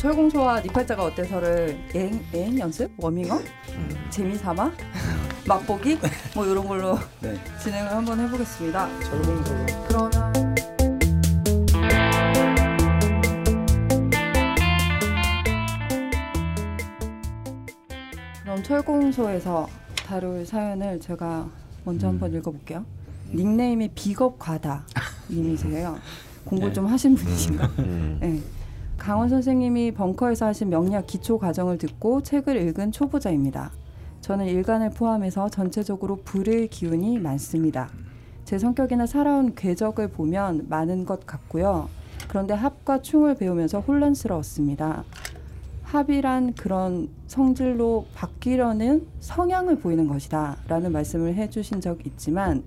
철공소와 니팔자가 어때서를 예행, 예행 연습? 워밍업? 음. 재미삼아? 맛보기? 뭐 이런 걸로 네. 진행을 한번 해보겠습니다. 철공소. 그러면 그럼 철공소에서 다룰 사연을 제가 먼저 음. 한번 읽어볼게요. 닉네임이 비겁과다 님이세요. 공부 네. 좀 하신 분이신가? 음. 네. 강원 선생님이 벙커에서 하신 명리학 기초 과정을 듣고 책을 읽은 초보자입니다. 저는 일간을 포함해서 전체적으로 불의 기운이 많습니다. 제 성격이나 살아온 궤적을 보면 많은 것 같고요. 그런데 합과 충을 배우면서 혼란스러웠습니다. 합이란 그런 성질로 바뀌려는 성향을 보이는 것이다 라는 말씀을 해주신 적 있지만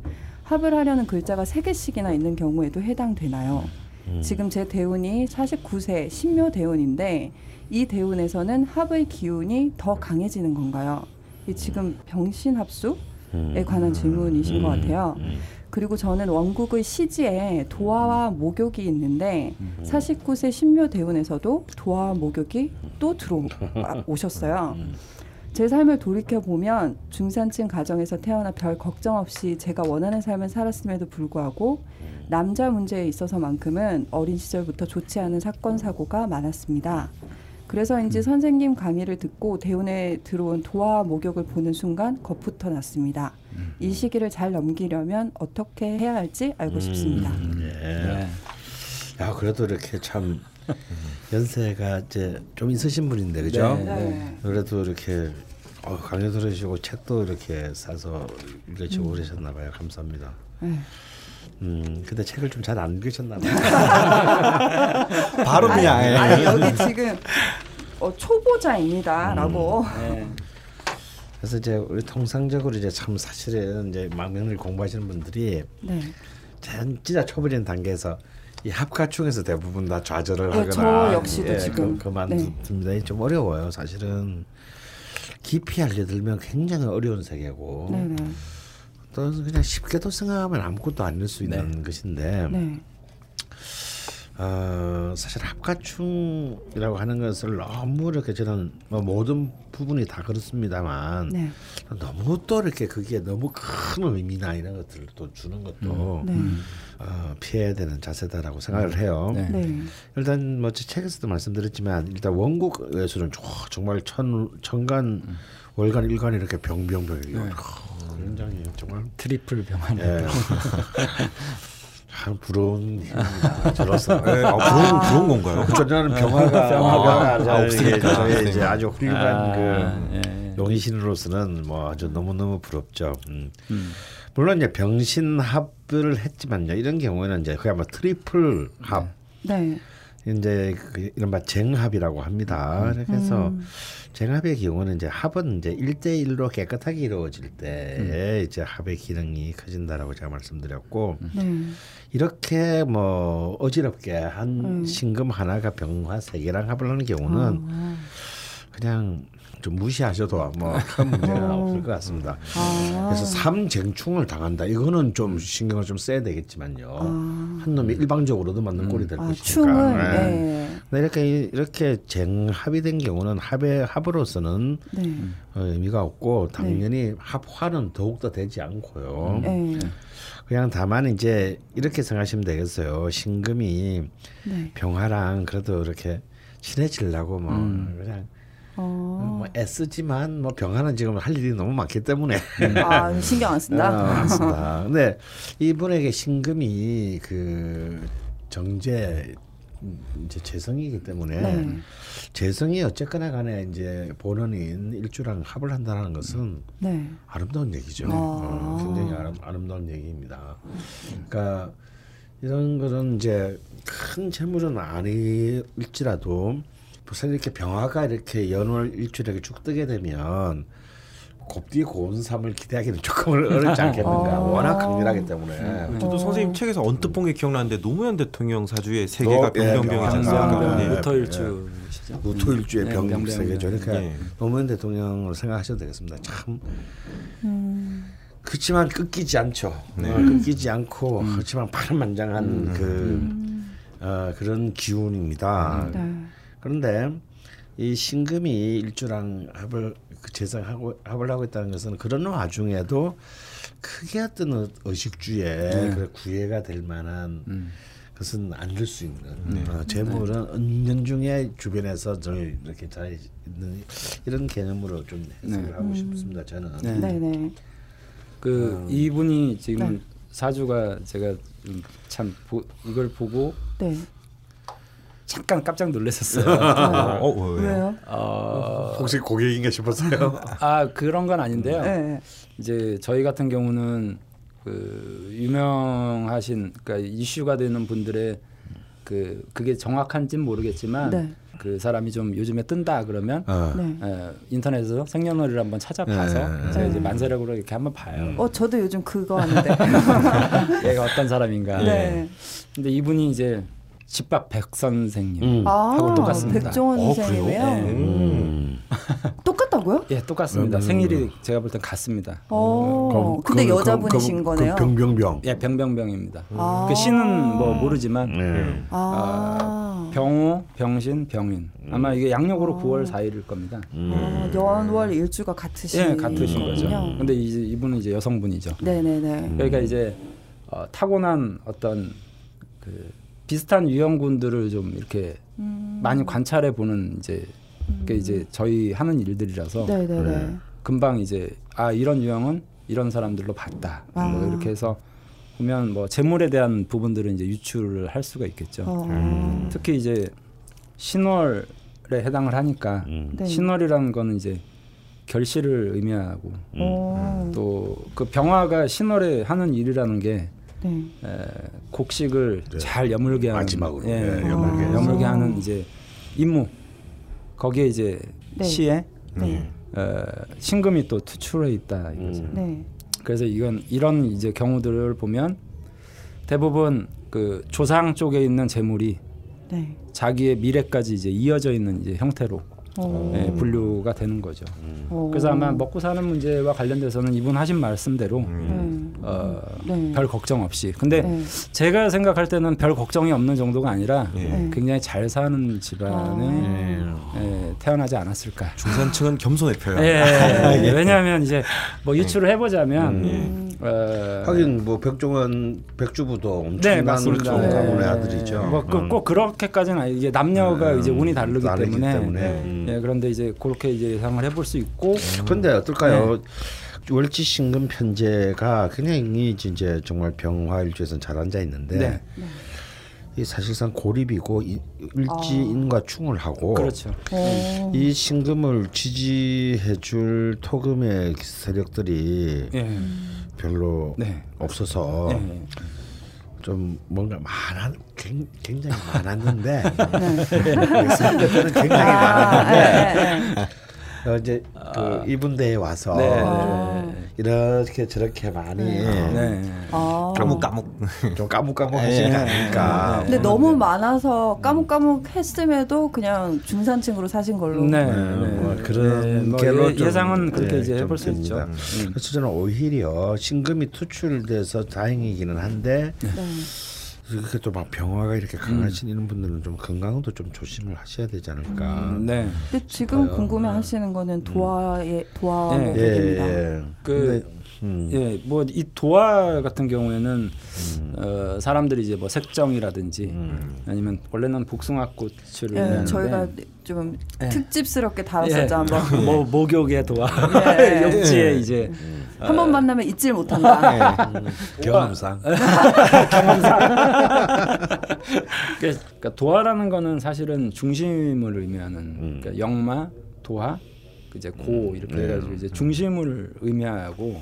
합을 하려는 글자가 세 개씩이나 있는 경우에도 해당되나요? 음. 지금 제 대운이 49세 신묘 대운인데 이 대운에서는 합의 기운이 더 강해지는 건가요? 이 지금 병신 합수에 음. 관한 질문이신 것 음. 같아요. 음. 그리고 저는 원국의 시지에 도화와 목욕이 있는데 49세 신묘 대운에서도 도화와 목욕이 또 들어오셨어요. 제 삶을 돌이켜 보면 중산층 가정에서 태어나 별 걱정 없이 제가 원하는 삶을 살았음에도 불구하고 남자 문제에 있어서만큼은 어린 시절부터 좋지 않은 사건 사고가 많았습니다. 그래서인지 음. 선생님 강의를 듣고 대운에 들어온 도화 목욕을 보는 순간 겁부터 났습니다. 음. 이 시기를 잘 넘기려면 어떻게 해야 할지 알고 음. 싶습니다. 예. 야 그래도 이렇게 참 연세가 이제 좀 있으신 분인데 그죠? 네. 네. 그래도 이렇게 어, 강의 들으시고 책도 이렇게 사서 읽으시고 음. 그러셨나 봐요. 감사합니다. 네. 음, 근데 책을 좀 잘 안 읽으셨나 봐요. 바로 그냥 아니, 아니, 여기 지금 어, 초보자입니다라고. 음, 네. 그래서 이제 우리 통상적으로 이제 참 사실은 이제 망명을 공부하시는 분들이 네. 진짜 초보적인 단계에서 이 합가충에서 대부분 다 좌절을 네, 하거나 저 역시도 예, 지금 그, 그만둡니다. 네. 좀 어려워요. 사실은 깊이 알려들면 굉장히 어려운 세계고 네, 네. 또 그냥 쉽게도 생각하면 아무것도 아닐 수 있는 네. 것인데 네. 어, 사실 합가충이라고 하는 것을 너무 이렇게 저는 뭐 모든 부분이 다 그렇습니다만 네. 너무 또 이렇게 그게 너무 큰 의미나 이런 것들을 또 주는 것도 음. 네. 어, 피해야 되는 자세다라고 생각을 해요. 네. 네. 일단 뭐 책에서도 말씀드렸지만 일단 원국 예술은 정말 천 천간 음. 월간 일간 이렇게 병병병 네. 굉장히 정말 triple 병화. 예. 참 부러운. 저로서. 네, 아, 부러운 부러운 건가요? 그렇죠. 저는 병화가 병화가 아, 없으니까 저희 이제 아주 훌륭한 아, 그 예. 용희신으로서는 뭐 아주 너무 너무 부럽죠. 음. 음. 물론 이제 병신합을 했지만요. 이런 경우에는 이제 그야말로 triple 합. 네. 이제 그 이른바 쟁합이라고 합니다. 음. 그래서 음. 쟁합의 경우는 이제 합은 이제 일대일로 깨끗하게 이루어질 때 음. 이제 합의 기능이 커진다라고 제가 말씀드렸고 네. 이렇게 뭐 어지럽게 한 음. 신금 하나가 병화 세 개랑 합을 하는 경우는 아. 그냥 좀 무시하셔도 뭐큰 문제는 어. 없을 것 같습니다. 아. 그래서 삼쟁충을 당한다. 이거는 좀 신경을 좀 써야 되겠지만요. 아. 한 놈이 일방적으로도 맞는 꼴이 될 아, 것이니까. 네. 네. 이렇게 이렇게 쟁합이 된 경우는 합의 합으로서는 네. 어, 의미가 없고 당연히 네. 합화는 더욱 더 되지 않고요. 네. 그냥 다만 이제 이렇게 생각하시면 되겠어요. 신금이 네. 병화랑 그래도 이렇게 친해지려고 뭐 음. 그냥 어. 뭐 애쓰지만 뭐 병하는 지금 할 일이 너무 많기 때문에 아 신경 안 쓴다. 어, 안 쓴다. 근데 이분에게 신금이 그 정제 이제 재성이기 때문에 네. 재성이 어쨌거나 간에 이제 본원인 일주랑 합을 한다는 것은 네. 아름다운 얘기죠. 아. 어, 굉장히 아름, 아름다운 얘기입니다. 그러니까 이런 것은 이제 큰 재물은 아닐지라도 우선 이렇게 병화가 이렇게 연월 일주일에 쭉 뜨게 되면 곱디 고운 삶을 기대하기는 조금 어렵지 않겠는가. 어. 워낙 강렬하기 때문에. 음. 저도 선생님 책에서 언뜻 본 게 기억나는데 노무현 대통령 사주의 세계가 어? 네, 무토일주. 무토일주의 네, 병 세계죠. 그러니까 네. 노무현 대통령을 생각하셔도 되겠습니다. 참. 음. 그렇지만 끊기지 않죠. 네. 어, 끊기지 않고 음. 그렇지만 파란만장한 음. 그 음. 어, 그런 기운입니다. 네. 그런데 이 신금이 일주랑 합을 그 재상하고 합을 하고 있다는 것은 그런 와중에도 크게 어떤 의식주에 네. 구애가 될 만한 음. 것은 안줄수 있는 네. 어, 재물은 네. 은연 중에 주변에서 저희 이렇게 잘 있는 이런 개념으로 좀 해석을 네. 하고 음. 싶습니다. 저는. 네, 네. 네. 그 음. 이분이 지금 사주가 제가 참 보, 이걸 보고 잠깐 깜짝 놀랐었어요. 어, 어, 왜요? 어, 혹시 고객인가 싶었어요? 아 그런 건 아닌데요. 네. 이제 저희 같은 경우는 그 유명하신 그러니까 이슈가 되는 분들의 그 그게 정확한지는 모르겠지만 네. 그 사람이 좀 요즘에 뜬다 그러면 어. 네. 에, 인터넷에서 생년월일을 한번 찾아봐서 네. 제가 이제 네. 만세력으로 이렇게 한번 봐요. 어 저도 요즘 그거 하는데 얘가 어떤 사람인가. 네. 근데 이분이 이제 집밥 백 선생님 음. 하고 아, 똑같습니다. 백종원 어, 선생님이요? 네. 음. 똑같다고요? 예, 똑같습니다. 음. 생일이 제가 볼 땐 같습니다. 어, 그, 근데 그, 여자분이신 그, 거네요. 병병병. 예, 병병병입니다. 아. 그 씨는 뭐 모르지만 네. 아. 병호, 병신, 병인. 아마 이게 양력으로 아. 9월 4일일 겁니다. 아, 연월 일주가 같으신 예, 같으신 거죠. 근데 이제 이분은 이제 여성분이죠. 네 네 네. 그러니까 이제 어, 타고난 어떤 그 비슷한 유형군들을 좀 이렇게 음. 많이 관찰해 보는 이제 음. 게 이제 저희 하는 일들이라서 네. 금방 이제 아 이런 유형은 이런 사람들로 봤다. 아. 뭐 이렇게 해서 보면 뭐 재물에 대한 부분들은 이제 유출을 할 수가 있겠죠. 어. 음. 특히 이제 신월에 해당을 하니까 음. 네. 신월이라는 거는 이제 결실을 의미하고 음. 또그 병화가 신월에 하는 일이라는 게 네. 에, 곡식을 네. 잘 여물게 하는 마지막으로 예, 네, 여물게, 아. 여물게 하는 이제 임무 거기에 이제 네. 시에 네. 어, 신금이 또 투출해 있다 이거죠. 음. 네. 그래서 이건 이런 이제 경우들을 보면 대부분 그 조상 쪽에 있는 재물이 네. 자기의 미래까지 이제 이어져 있는 이제 형태로 네, 분류가 되는 거죠. 음. 그래서 아마 먹고 사는 문제와 관련돼서는 이분 하신 말씀대로 음. 어, 네. 별 걱정 없이. 근데 네. 제가 생각할 때는 별 걱정이 없는 정도가 아니라 네. 굉장히 잘 사는 집안에 아. 예, 태어나지 않았을까. 중산층은 겸손의 표현. 예, 왜냐하면 이제 뭐 유추를 해보자면 음. 어, 하긴 뭐 백종원 백주부도 엄청난 네, 가문의 아들이죠. 뭐꼭 음. 꼭 그렇게까지는 아니 이게 남녀가 이제 운이 다르기, 때문에. 때문에. 예, 그런데 이제 그렇게 이제 예상을 해볼 수 있고. 근데 어떨까요? 네. 월지 신금 편제가 굉장히 이제 정말 병화일주에서는 잘 앉아 있는데 네. 이 사실상 고립이고 일지인과 아. 충을 하고 그렇죠. 이 신금을 지지해줄 토금의 세력들이 네. 별로 네. 없어서. 네. 좀 뭔가 많은 굉장히 많았는데 네. 굉장히 많았는데 아, 네, 네. 어, 이제 그 아. 이분대에 와서 네, 네. 이렇게 저렇게 많이 네. 아. 까묵 까묵 좀 까묵 까묵 하시는 거 아닙니까? 근데 너무 많아서 까묵 까묵 했음에도 그냥 중산층으로 사신 걸로. 네, 뭐 그런 뭐 예, 상은 그렇게 이제 해볼 수 있죠. 음. 그래서 저는 오히려 신금이 투출돼서 다행이기는 한데. 그렇게 또 막 병화가 이렇게 강하신 음. 이런 분들은 좀 건강도 좀 조심을 하셔야 되지 않을까. 음, 네. 근데 지금 궁금해 하시는 거는 음. 도화의 도화 네. 목입니다. 예, 예. 그 음. 예, 뭐 이 도화 같은 경우에는 음. 어, 사람들이 이제 뭐 색정이라든지 음. 아니면 원래는 복숭아꽃을 예, 저희가 좀 예. 특집스럽게 다뤘었죠 예. 한번. 뭐 목욕의 도화, 예. 욕지에 이제 한 번 만나면 잊질 못한다. 네. 경험상. 경험상. 그러니까 도화라는 거는 사실은 중심을 의미하는 음. 그러니까 영마, 도화, 이제 고 음. 이렇게 네. 해가지고 이제 중심을 의미하고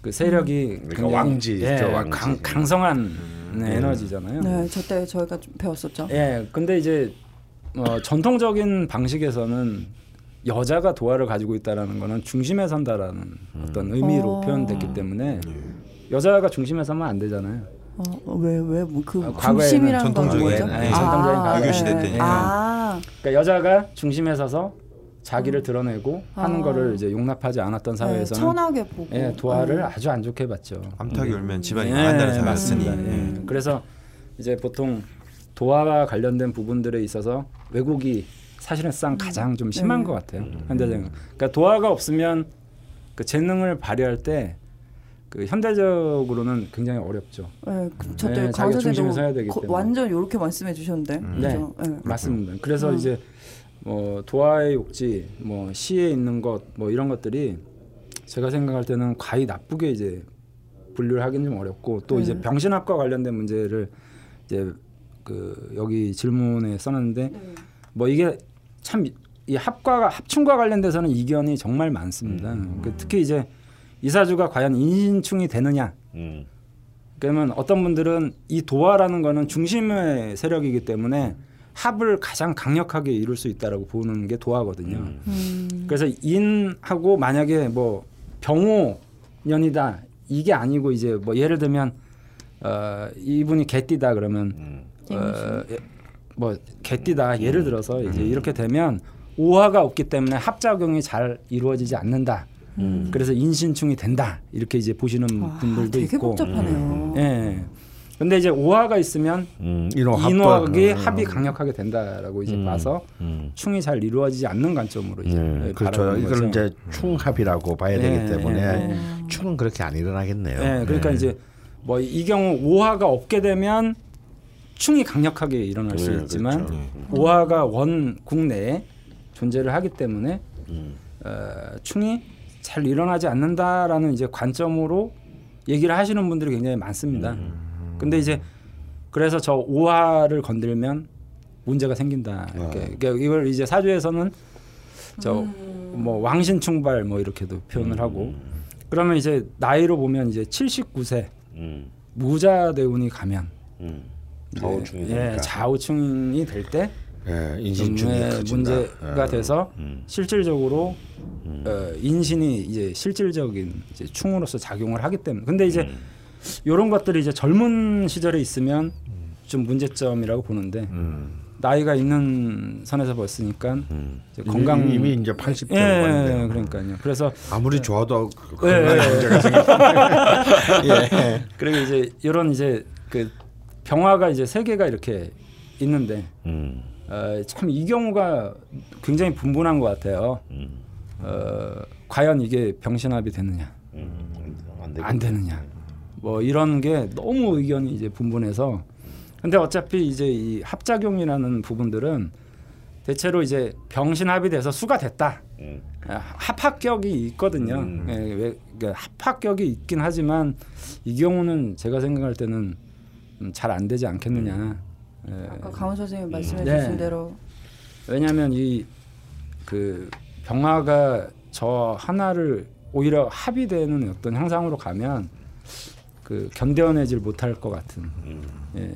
그 세력이 음. 그러니까 왕지, 예, 왕지. 강, 강성한 음. 에너지잖아요. 네, 저때 저희가 배웠었죠. 예, 근데 이제 어, 전통적인 방식에서는 여자가 도화를 가지고 있다라는 거는 중심에 선다라는 음. 어떤 의미로 어. 표현됐기 때문에 예. 여자가 중심에 서면 안 되잖아요. 어, 왜왜그 아, 중심이라는 건 뭐죠? 네, 전통적인 아, 유교 시대 때. 아. 그러니까 여자가 중심에 서서 자기를 음. 드러내고 아. 하는 거를 이제 용납하지 않았던 네, 사회에서는 네, 천하게 보고 예, 도화를 네. 아주 안 좋게 봤죠. 암탉이 울면 집안이 망한다는 예, 맞습니 음. 예. 그래서 이제 보통 도화와 관련된 부분들에 있어서 왜곡이 사실상 가장 좀 심한 네. 것 같아요. 현대적인. 그러니까 도화가 없으면 그 재능을 발휘할 때그 현대적으로는 굉장히 어렵죠. 네, 저도 네, 자기 중심을 서야 되기 때문에 완전 이렇게 말씀해 주셨는데. 음. 네, 네, 맞습니다. 그래서 음. 이제 뭐 도화의 욕지, 뭐 시에 있는 것, 뭐 이런 것들이 제가 생각할 때는 과히 나쁘게 이제 분류를 하기는 좀 어렵고 또 네. 이제 병신학과 관련된 문제를 이제 그 여기 질문에 써놨는데 네. 뭐 이게 참 이 합과가 합충과 관련돼서는 이견이 정말 많습니다. 음. 그 특히 이제 이사주가 과연 인신충이 되느냐. 음. 그러면 어떤 분들은 이 도화라는 거는 중심의 세력이기 때문에 합을 가장 강력하게 이룰 수 있다라고 보는 게 도화거든요. 음. 음. 그래서 인하고 만약에 뭐 병호년이다 이게 아니고 이제 뭐 예를 들면 어 이분이 개띠다 그러면 음. 어, 예, 뭐 개띠다 예를 들어서 이제 음. 이렇게 되면 오화가 없기 때문에 합작용이 잘 이루어지지 않는다. 음. 그래서 인신충이 된다 이렇게 이제 보시는 아, 분들도 되게 있고. 복잡하네요. 예. 네. 근데 이제 오화가 있으면 음, 인화학이 음. 합이 강력하게 된다라고 이제 음, 봐서 음. 충이 잘 이루어지지 않는 관점으로 이제 네, 그렇죠. 이걸 이제 충합이라고 봐야 네, 되기 때문에 네, 충은 그렇게 안 일어나겠네요. 네, 그러니까 네. 이제 뭐 이 경우 오화가 없게 되면 충이 강력하게 일어날 수 네, 있지만 그렇죠. 오화가 원 국내에 존재를 하기 때문에 음. 어, 충이 잘 일어나지 않는다라는 이제 관점으로 얘기를 하시는 분들이 굉장히 많습니다. 음. 근데 이제 그래서 저 오화를 건들면 문제가 생긴다. 아. 그러니까 이걸 이제 사주에서는 저뭐 음. 왕신 충발 뭐 이렇게도 표현을 음. 하고 그러면 이제 나이로 보면 이제 79세 음. 무자 대운이 가면 음. 좌우충이 예, 좌우충이 될때 예, 인신충이 문제가 예. 돼서 음. 실질적으로 음. 어, 인신이 이제 실질적인 이제 충으로서 작용을 하기 때문에 근데 이제 음. 이런 것들이 이제 젊은 시절에 있으면 좀 문제점이라고 보는데 음. 나이가 있는 선에서 봤으니까 음. 건강 이미, 이미 이제 80대 예, 그러니까요. 그래서 아무리 좋아도 건강 예, 문제가 생기 예. 그리고 이제 이런 이제 그 병화가 이제 세 개가 이렇게 있는데 음. 어, 참 이 경우가 굉장히 분분한 것 같아요. 음. 어, 과연 이게 병신합이 되느냐, 음, 안, 안 되느냐. 뭐 이런 게 너무 의견이 이제 분분해서 근데 어차피 이제 이 합작용이라는 부분들은 대체로 이제 병신 합이 돼서 수가 됐다. 음. 합합격이 있거든요. 음. 예, 왜, 그러니까 합합격이 있긴 하지만 이 경우는 제가 생각할 때는 잘 안 되지 않겠느냐. 음. 예. 아까 강원 선생님 말씀해 네. 주신 대로 왜냐하면 이 그 병화가 저 하나를 오히려 합의되는 어떤 형상으로 가면 그 견뎌내질 못할 것 같은. 음. 예.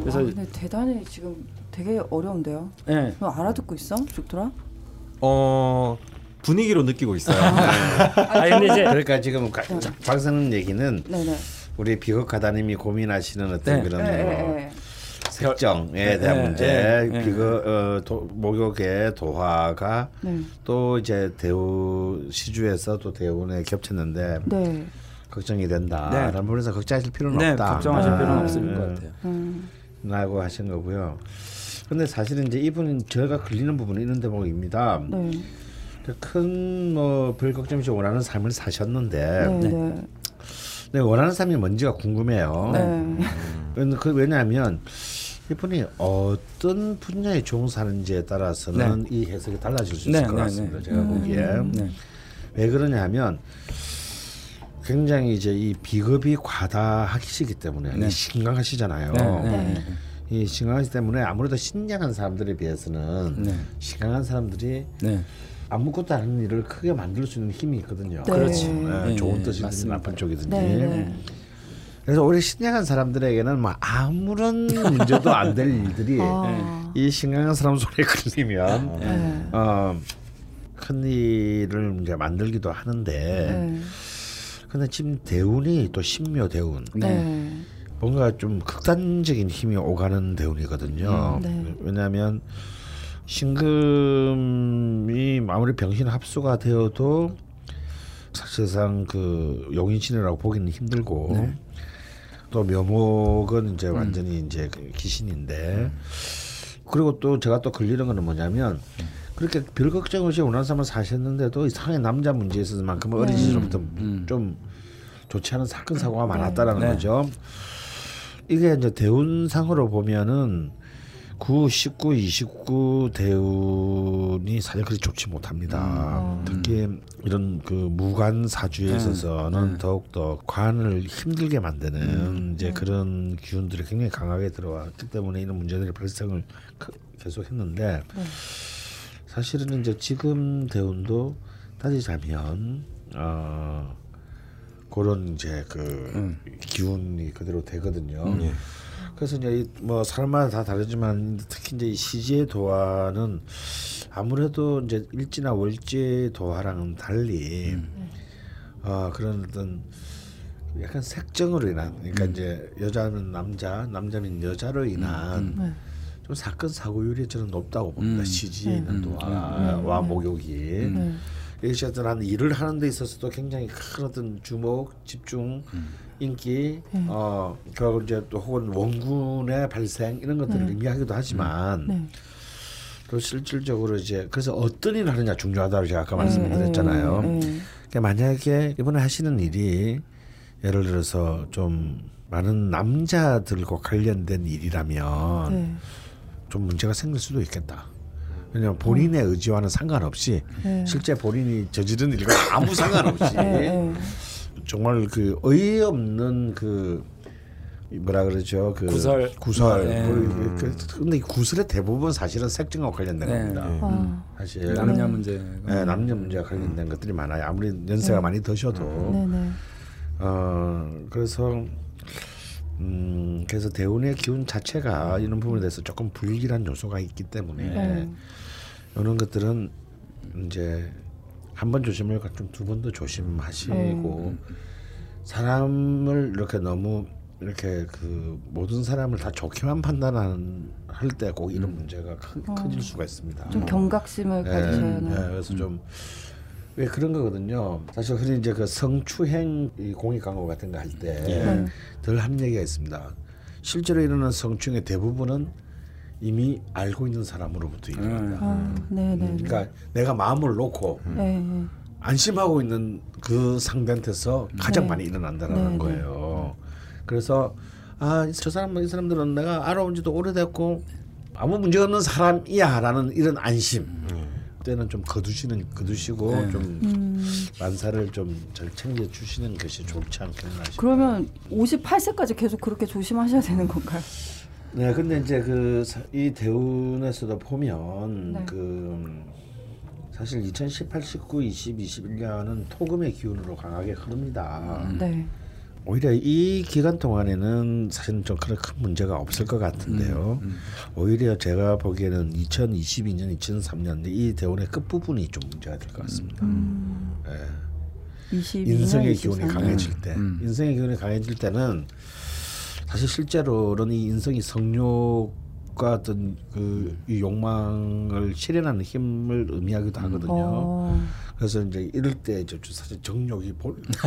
그래서 아, 근데 대단히 지금 되게 어려운데요. 예. 너 알아듣고 있어, 죽더라? 어 분위기로 느끼고 있어요. 아 근데 이제 그러니까 지금 박사는 얘기는 네네. 우리 비극 가다님이 고민하시는 어떤 네. 그런 네, 뭐 네, 색정에 네, 대한 문제, 비극 어, 도, 목욕의 도화가 또 이제 대우 시주에서 또 대운에 겹쳤는데. 걱정이 된다라는 네. 부분에서 걱정하실 필요는 네, 없다. 걱정하실 아, 필요는 없을 것 같아요. 음. 라고 하신 거고요. 근데 사실은 이제 이분은 저희가 걸리는 부분이 있는 대목입니다. 네. 큰뭐 별 걱정 없이 원하는 삶을 사셨는데 네, 네. 네. 원하는 삶이 뭔지가 궁금해요. 네. 음. 그 왜냐하면 이분이 어떤 분야에 종사하는지에 따라서는 네. 이 해석이 달라질 수 있을 네, 것 같습니다. 제가 음. 보기에 왜 그러냐면 굉장히 이제 이 비겁이 과다하시기 때문에 네. 심각하시잖아요. 네, 네, 네. 이 심각하기 때문에 아무래도 신장한 사람들에 비해서는 네. 심각한 사람들이 네. 아무것도 아닌 일을 크게 만들 수 있는 힘이 있거든요. 그렇지. 좋은 뜻이든 나쁜 쪽이든지. 그래서 오히려 신약한 사람들에게는 뭐 아무런 문제도 안 될 일들이 아. 이 신강한 사람 손에 걸리면 어, 큰 일을 이제 만들기도 하는데 근데 지금 대운이 또 신묘 대운. 네. 뭔가 좀 극단적인 힘이 오가는 대운이거든요. 음, 네. 왜냐하면 신금이 아무리 병신 합수가 되어도 사실상 그 용인신이라고 보기는 힘들고 네. 또 묘목은 이제 음. 완전히 이제 그 귀신인데 그리고 또 제가 또 걸리는 거는 뭐냐면 그렇게 별 걱정 없이 원한삼을 사셨는데도 이상하게 남자 문제에 있어서만큼 네. 어린 시절부터 음. 좀 좋지 않은 사건 사고가 네. 많았다라는 네. 거죠. 이게 이제 대운상으로 보면은 9, 19, 29 대운이 사실 그리 좋지 못합니다. 음. 특히 이런 그 무관 사주에 네. 있어서는 네. 더욱 더 관을 힘들게 만드는 음. 이제 네. 그런 기운들이 굉장히 강하게 들어왔기 때문에 이런 문제들이 발생을 계속 했는데 네. 사실은 이제 지금 대운도 따지자면 어. 그런 이제 그 음. 기운이 그대로 되거든요. 음. 예. 그래서 이제 뭐 사람마다 다 다르지만 특히 이제 시지의 도화는 아무래도 이제 일지나 월지 도화랑은 달리 음. 어 그런 어떤 약간 색정으로 인한 그러니까 음. 이제 여자는 남자 남자는 여자로 인한 음. 네. 좀 사건 사고율이 저는 높다고 봅니다. 음. 네. 있는 도화와 목욕이. 어떤 일을 하는 데 있어서도 굉장히 큰 어떤 주목, 집중, 음. 인기, 네. 어, 그 이제 또 혹은 원군의 발생 이런 것들을 네. 의미하기도 하지만 네. 또 실질적으로 이제 그래서 어떤 일을 하느냐 중요하다고 제가 아까 네. 말씀을 드렸잖아요. 네. 네. 그러니까 만약에 이번에 하시는 일이 예를 들어서 좀 많은 남자들과 관련된 일이라면 좀 문제가 생길 수도 있겠다. 왜냐하면 본인의 음. 의지와는 상관없이 네. 실제 본인이 저지른 일과 아무 상관없이 네, 네. 정말 그 어이없는 그 뭐라 그러죠 그 구설 구설 네. 그, 그, 근데 구설의 대부분 사실은 색증과 관련된 네. 겁니다. 네. 음. 사실 남녀 문제 네, 남녀 문제와 관련된 음. 것들이 많아요. 아무리 연세가 많이 드셔도 어 그래서 음 그래서 대운의 기운 자체가 이런 부분에 대해서 조금 불길한 요소가 있기 때문에 이런 것들은 이제 한 번 조심을 좀 두 번 더 조심하시고 음. 사람을 이렇게 너무 이렇게 그 모든 사람을 다 좋게만 판단하는 할 때 꼭 이런 음. 문제가 크, 어. 커질 수가 있습니다. 좀 경각심을 네, 가지셔야 하는. 네, 그래서 음. 좀 왜 그런 거거든요. 사실 흔히 이제 그 성추행 공익 광고 같은 거 할 때덜 예. 합리가 있습니다. 실제로 일어나는 성추행의 대부분은 이미 알고 있는 사람으로부터 일어난다. 아, 네, 네, 네. 그러니까 내가 마음을 놓고 네. 안심하고 있는 그 상대한테서 가장 네. 많이 일어난다는 네, 거예요. 그래서 아 저 사람 이 사람들은 내가 알아온 지도 오래됐고 아무 문제 없는 사람이야라는 이런 안심. 때는 좀 거두시는 거두시고 네. 좀 음. 만사를 좀 잘 챙겨 주시는 것이 좋지 않겠나 싶어요. 그러면 58세까지 계속 그렇게 조심하셔야 되는 건가요? 네, 근데 이제 그 이 대운에서도 보면 네. 그 사실 2018, 19, 20, 21년은 토금의 기운으로 강하게 흐릅니다. 음. 네. 오히려 이 기간 동안에는 사실은 좀 그런 큰 문제가 없을 것 같은데요. 음, 음. 오히려 제가 보기에는 2022년, 2003년 이 대운의 끝 부분이 좀 문제가 될 것 같습니다. 음. 네. 인성의 기운이 강해질 때, 음. 인성의 기운이 강해질 때는 사실 실제로는 이 인성이 성욕 과 어떤 그 욕망을 실현하는 힘을 의미하기도 하거든요. 어. 그래서 이제 이럴 때 이제 사실 정욕이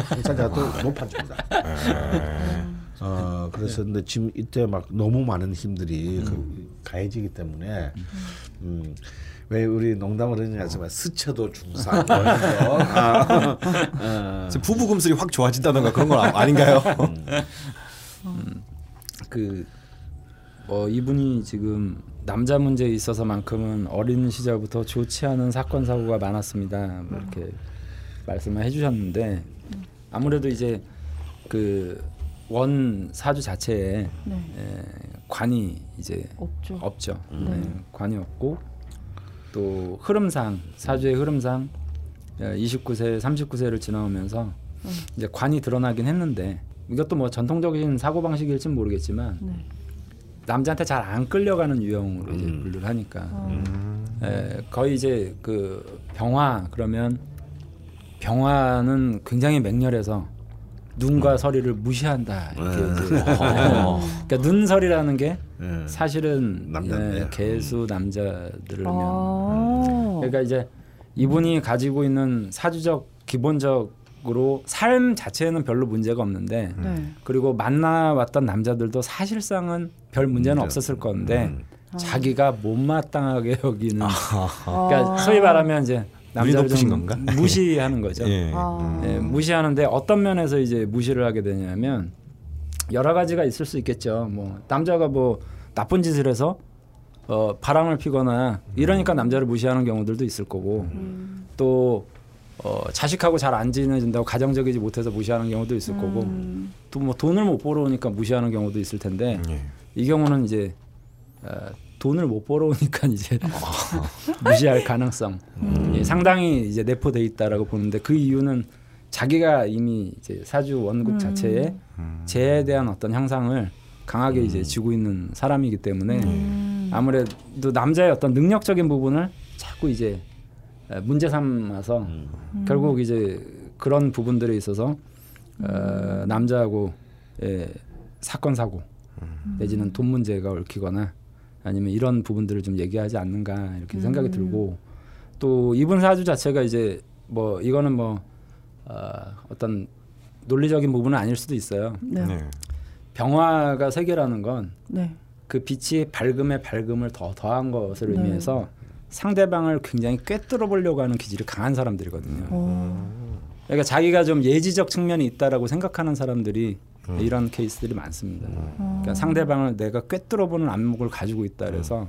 당사자도 높아집니다. 네. 어 그래서 근데 지금 이때 막 너무 많은 힘들이 음. 그 가해지기 때문에 음. 왜 우리 농담을 하냐지만 스쳐도 중상 뭐 아, 어. 부부 금슬이 확 좋아진다던가 그런 건 아닌가요? 음. 음. 그 뭐 이분이 지금 남자 문제에 있어서만큼은 어린 시절부터 좋지 않은 사건 사고가 많았습니다. 뭐 이렇게 말씀을 해주셨는데 아무래도 이제 그 원 사주 자체에 네. 에, 관이 이제 없죠. 없죠. 네. 네. 관이 없고 또 흐름상 사주의 흐름상 29세, 39세를 지나오면서 음. 이제 관이 드러나긴 했는데 이것도 뭐 전통적인 사고 방식일지 모르겠지만 네. 남자한테 잘 안 끌려가는 유형으로 이제 음. 분류를 하니까 음. 에, 거의 이제 그 병화 그러면 병화는 굉장히 맹렬해서 눈과 음. 서리를 무시한다 이렇게 네. 이제 어. 그러니까 눈설이라는 게 네. 사실은 예, 개수 남자들을 아. 그러니까 이제 이분이 가지고 있는 사주적 기본적 으로 삶 자체는 별로 문제가 없는데 네. 그리고 만나왔던 남자들도 사실상은 별 문제는 문제. 없었을 건데 음. 아. 자기가 못마땅하게 여기는 그러니까 소위 말하면 이제 남자를 좀 건가? 무시하는 거죠. 예. 아. 예, 무시하는데 어떤 면에서 이제 무시를 하게 되냐면 여러 가지가 있을 수 있겠죠. 뭐 남자가 뭐 나쁜 짓을 해서 어, 바람을 피거나 이러니까 남자를 무시하는 경우들도 있을 거고 음. 또 어, 자식하고 잘 안 지내준다고 가정적이지 못해서 무시하는 경우도 있을 음. 거고 또뭐 돈을 못 벌어오니까 무시하는 경우도 있을 텐데 예. 이 경우는 이제 어, 돈을 못 벌어오니까 이제 무시할 가능성 음. 예, 상당히 이제 내포돼 있다라고 보는데 그 이유는 자기가 이미 이제 사주 원국 음. 자체에 재에 대한 어떤 향상을 강하게 이제 음. 지고 있는 사람이기 때문에 음. 아무래도 남자의 어떤 능력적인 부분을 자꾸 이제 문제 삼아서 음. 결국 이제 그런 부분들에 있어서 어, 남자하고 예, 사건 사고 내지는 돈 문제가 얽히거나 아니면 이런 부분들을 좀 얘기하지 않는가 이렇게 생각이 들고 또 이분 사주 자체가 이제 뭐 이거는 뭐 어, 어떤 논리적인 부분은 아닐 수도 있어요. 네. 네. 병화가 세 개라는 건그 네. 빛이 밝음에 밝음을 더 더한 것을 네. 의미해서 상대방을 굉장히 꿰뚫어 보려고 하는 기질이 강한 사람들이거든요. 오. 어. 그러니까 자기가 좀 예지적 측면이 있다라고 생각하는 사람들이 음. 이런 케이스들이 많습니다. 음. 그러니까 상대방을 내가 꿰뚫어 보는 안목을 가지고 있다 그래서 음.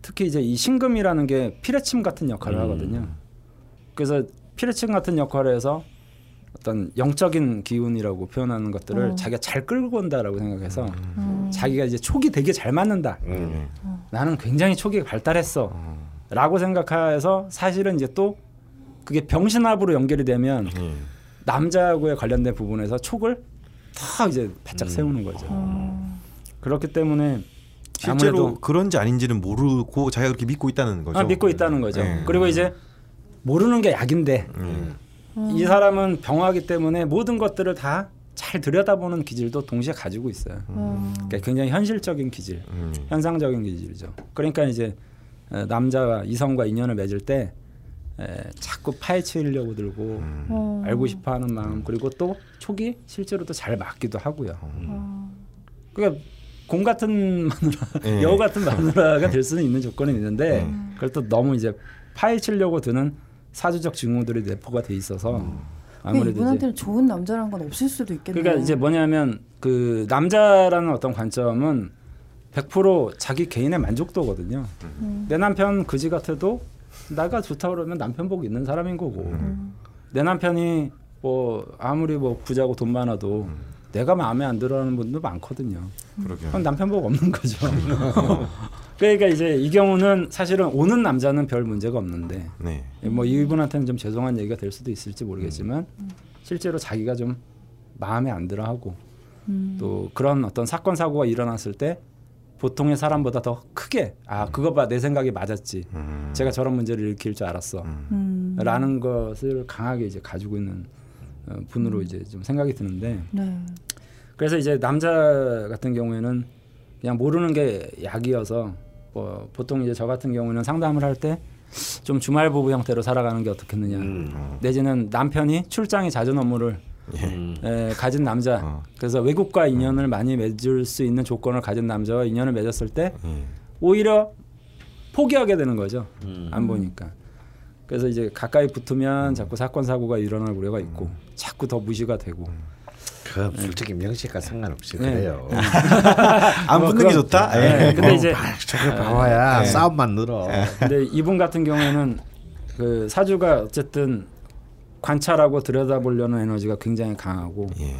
특히 이제 이 신금이라는 게 피레침 같은 역할을 음. 하거든요. 그래서 피레침 같은 역할을 해서 어떤 영적인 기운이라고 표현하는 것들을 어. 자기가 잘 끌고 온다라고 생각해서 음. 자기가 이제 촉이 되게 잘 맞는다. 음. 나는 굉장히 촉이 발달했어. 라고 생각해서 사실은 이제 또 그게 병신합으로 연결이 되면 음. 남자하고의 관련된 부분에서 촉을 다 이제 바짝 음. 세우는 거죠. 어. 그렇기 때문에 실제로 그런지 아닌지는 모르고 자기가 그렇게 믿고 있다는 거죠. 아, 믿고 있다는 거죠. 네. 그리고 이제 모르는 게 약인데 음. 이 사람은 병화기 때문에 모든 것들을 다 잘 들여다보는 기질도 동시에 가지고 있어요. 음. 그러니까 굉장히 현실적인 기질, 음. 현상적인 기질이죠. 그러니까 이제 남자와 이성과 인연을 맺을 때 에, 자꾸 파헤치려고 들고 음. 어. 알고 싶어하는 마음 그리고 또 촉이 실제로도 잘 맞기도 하고요. 음. 그러니까 공 같은 마누라, 네. 여우 같은 마누라가 될 수는 있는 조건은 있는데 음. 그걸 또 너무 이제 파헤치려고 드는 사주적 징후들이 내포가 돼 있어서 음. 아무래도 이분한테는 좋은 남자란 건 없을 수도 있겠네요. 그러니까 이제 뭐냐면 그 남자라는 어떤 관점은 100% 자기 개인의 만족도거든요. 음. 내 남편 그지 같아도 나가 좋다 그러면 남편 복 있는 사람인 거고 음. 내 남편이 뭐 아무리 뭐 부자고 돈 많아도 음. 내가 마음에 안 들어하는 분도 많거든요. 그럼 남편 복 없는 거죠. 그러니까 이제 이 경우는 사실은 오는 남자는 별 문제가 없는데 네. 뭐 이분한테는 좀 죄송한 얘기가 될 수도 있을지 모르겠지만 음. 실제로 자기가 좀 마음에 안 들어하고 음. 또 그런 어떤 사건 사고가 일어났을 때 보통의 사람보다 더 크게 아 그거 봐 내 생각이 맞았지 음. 제가 저런 문제를 일으킬 줄 알았어 음. 라는 것을 강하게 이제 가지고 있는 어, 분으로 음. 이제 좀 생각이 드는데 네. 그래서 이제 남자 같은 경우에는 그냥 모르는 게 약이어서 뭐 보통 이제 저 같은 경우는 상담을 할 때 좀 주말 부부 형태로 살아가는 게 어떻겠느냐 음. 내지는 남편이 출장에 잦은 업무를 예. 예, 가진 남자. 어. 그래서 외국과 인연을 음. 많이 맺을 수 있는 조건을 가진 남자와 인연을 맺었을 때 음. 오히려 포기하게 되는 거죠. 음. 안 보니까. 그래서 이제 가까이 붙으면 음. 자꾸 사건 사고가 일어날 우려가 있고 음. 자꾸 더 무시가 되고. 그 솔직히 명식과 상관없이 네. 그래요. 안뭐 붙는 게 좋다. 네. 네. 근데 이제 저게 봐봐야 네. 싸움만 늘어. 근데 이분 같은 경우에는 그 사주가 어쨌든 관찰하고 들여다보려는 에너지가 굉장히 강하고 예.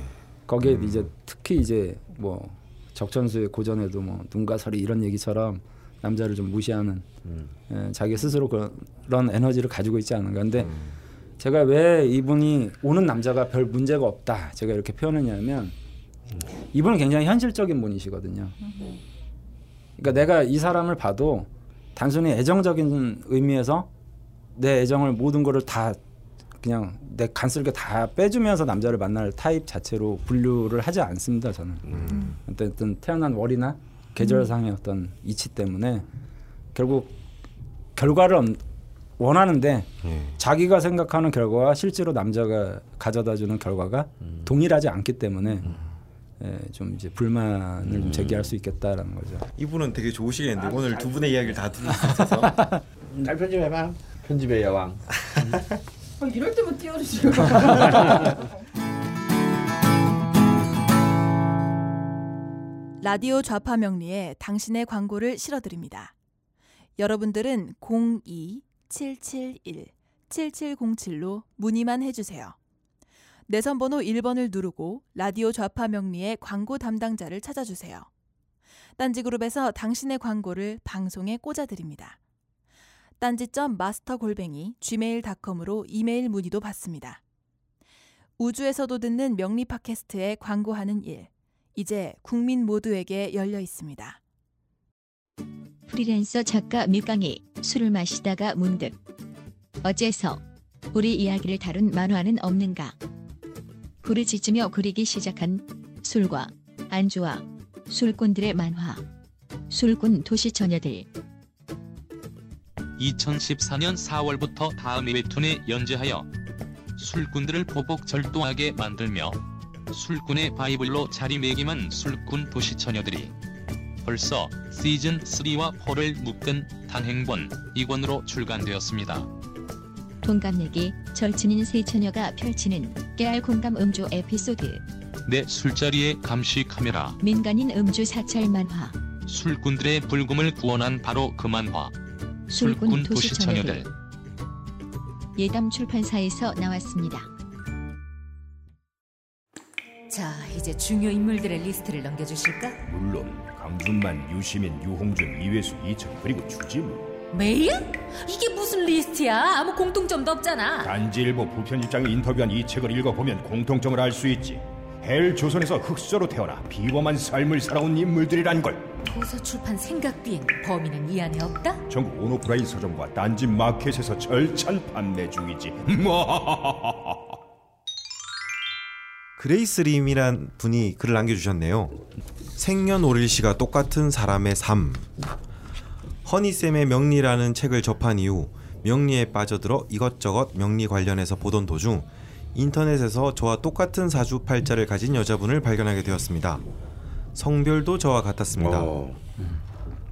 거기에 음. 이제 특히 이제 뭐 적천수의 고전에도 뭐 눈과 설이 이런 얘기처럼 남자를 좀 무시하는 음. 예, 자기 스스로 그런 에너지를 가지고 있지 않은가. 근데 음. 제가 왜 이분이 오는 남자가 별 문제가 없다 제가 이렇게 표현했냐면 이분은 굉장히 현실적인 분이시거든요. 그러니까 내가 이 사람을 봐도 단순히 애정적인 의미에서 내 애정을 모든 거를 다 그냥 내 간쓸게 다 빼주면서 남자를 만날 타입 자체로 분류를 하지 않습니다. 저는 음. 어떤 태어난 월이나 계절상의 음. 어떤 이치 때문에 결국 결과를 원하는데 음. 자기가 생각하는 결과와 실제로 남자가 가져다주는 결과가 음. 동일하지 않기 때문에 음. 예, 좀 이제 불만을 음. 좀 제기할 수 있겠다라는 거죠. 이분은 되게 좋으시겠는데 아, 오늘 두 분의 이야기를 다 들을 수 있어서 잘 편집해봐. 편집의 여왕. 아, 이럴 때만 띄워주시고. 라디오 좌파 명리에 당신의 광고를 실어드립니다. 여러분들은 02-771-7707로 문의만 해주세요. 내선번호 1번을 누르고 라디오 좌파 명리의 광고 담당자를 찾아주세요. 딴지그룹에서 당신의 광고를 방송에 꽂아드립니다. 딴지점 마스터 골뱅이 gmail.com으로 이메일 문의도 받습니다. 우주에서도 듣는 명리 팟캐스트에 광고하는 일. 이제 국민 모두에게 열려 있습니다. 프리랜서 작가 밀강이 술을 마시다가 문득 어째서 우리 이야기를 다룬 만화는 없는가? 부르짖으며 그리기 시작한 술과 안주와 술꾼들의 만화 술꾼 도시 처녀들 2014년 4월부터 다음 웹툰에 연재하여 술꾼들을 보복 절도하게 만들며 술꾼의 바이블로 자리매김한 술꾼 도시처녀들이 벌써 시즌 3와 4를 묶은 단행본 2권으로 출간되었습니다. 동갑내기 절친인 세 처녀가 펼치는 깨알 공감 음주 에피소드. 내 술자리에 감시 카메라. 민간인 음주 사찰 만화. 술꾼들의 불금을 구원한 바로 그 만화 술꾼 도시처녀들 예담 출판사에서 나왔습니다. 자, 이제 중요 인물들의 리스트를 넘겨주실까? 물론 강준만, 유시민, 유홍준, 이회수, 이철 그리고 주지무 메일? 이게 무슨 리스트야? 아무 공통점도 없잖아. 딴지일보 부편집장이 인터뷰한 이 책을 읽어보면 공통점을 알 수 있지. 헬 조선에서 흙수저로 태어나 비범한 삶을 살아온 인물들이란 걸. 도서 출판 생각 비행 범인은 이 안에 없다? 전국 온오프라인 서점과 딴지 마켓에서 절찬 판매 중이지. 그레이스 림이란 분이 글을 남겨주셨네요. 생년월일 시가 똑같은 사람의 삶. 헌이쌤의 명리라는 책을 접한 이후 명리에 빠져들어 이것저것 명리 관련해서 보던 도중 인터넷에서 저와 똑같은 사주팔자를 가진 여자분을 발견하게 되었습니다. 성별도 저와 같았습니다. 어.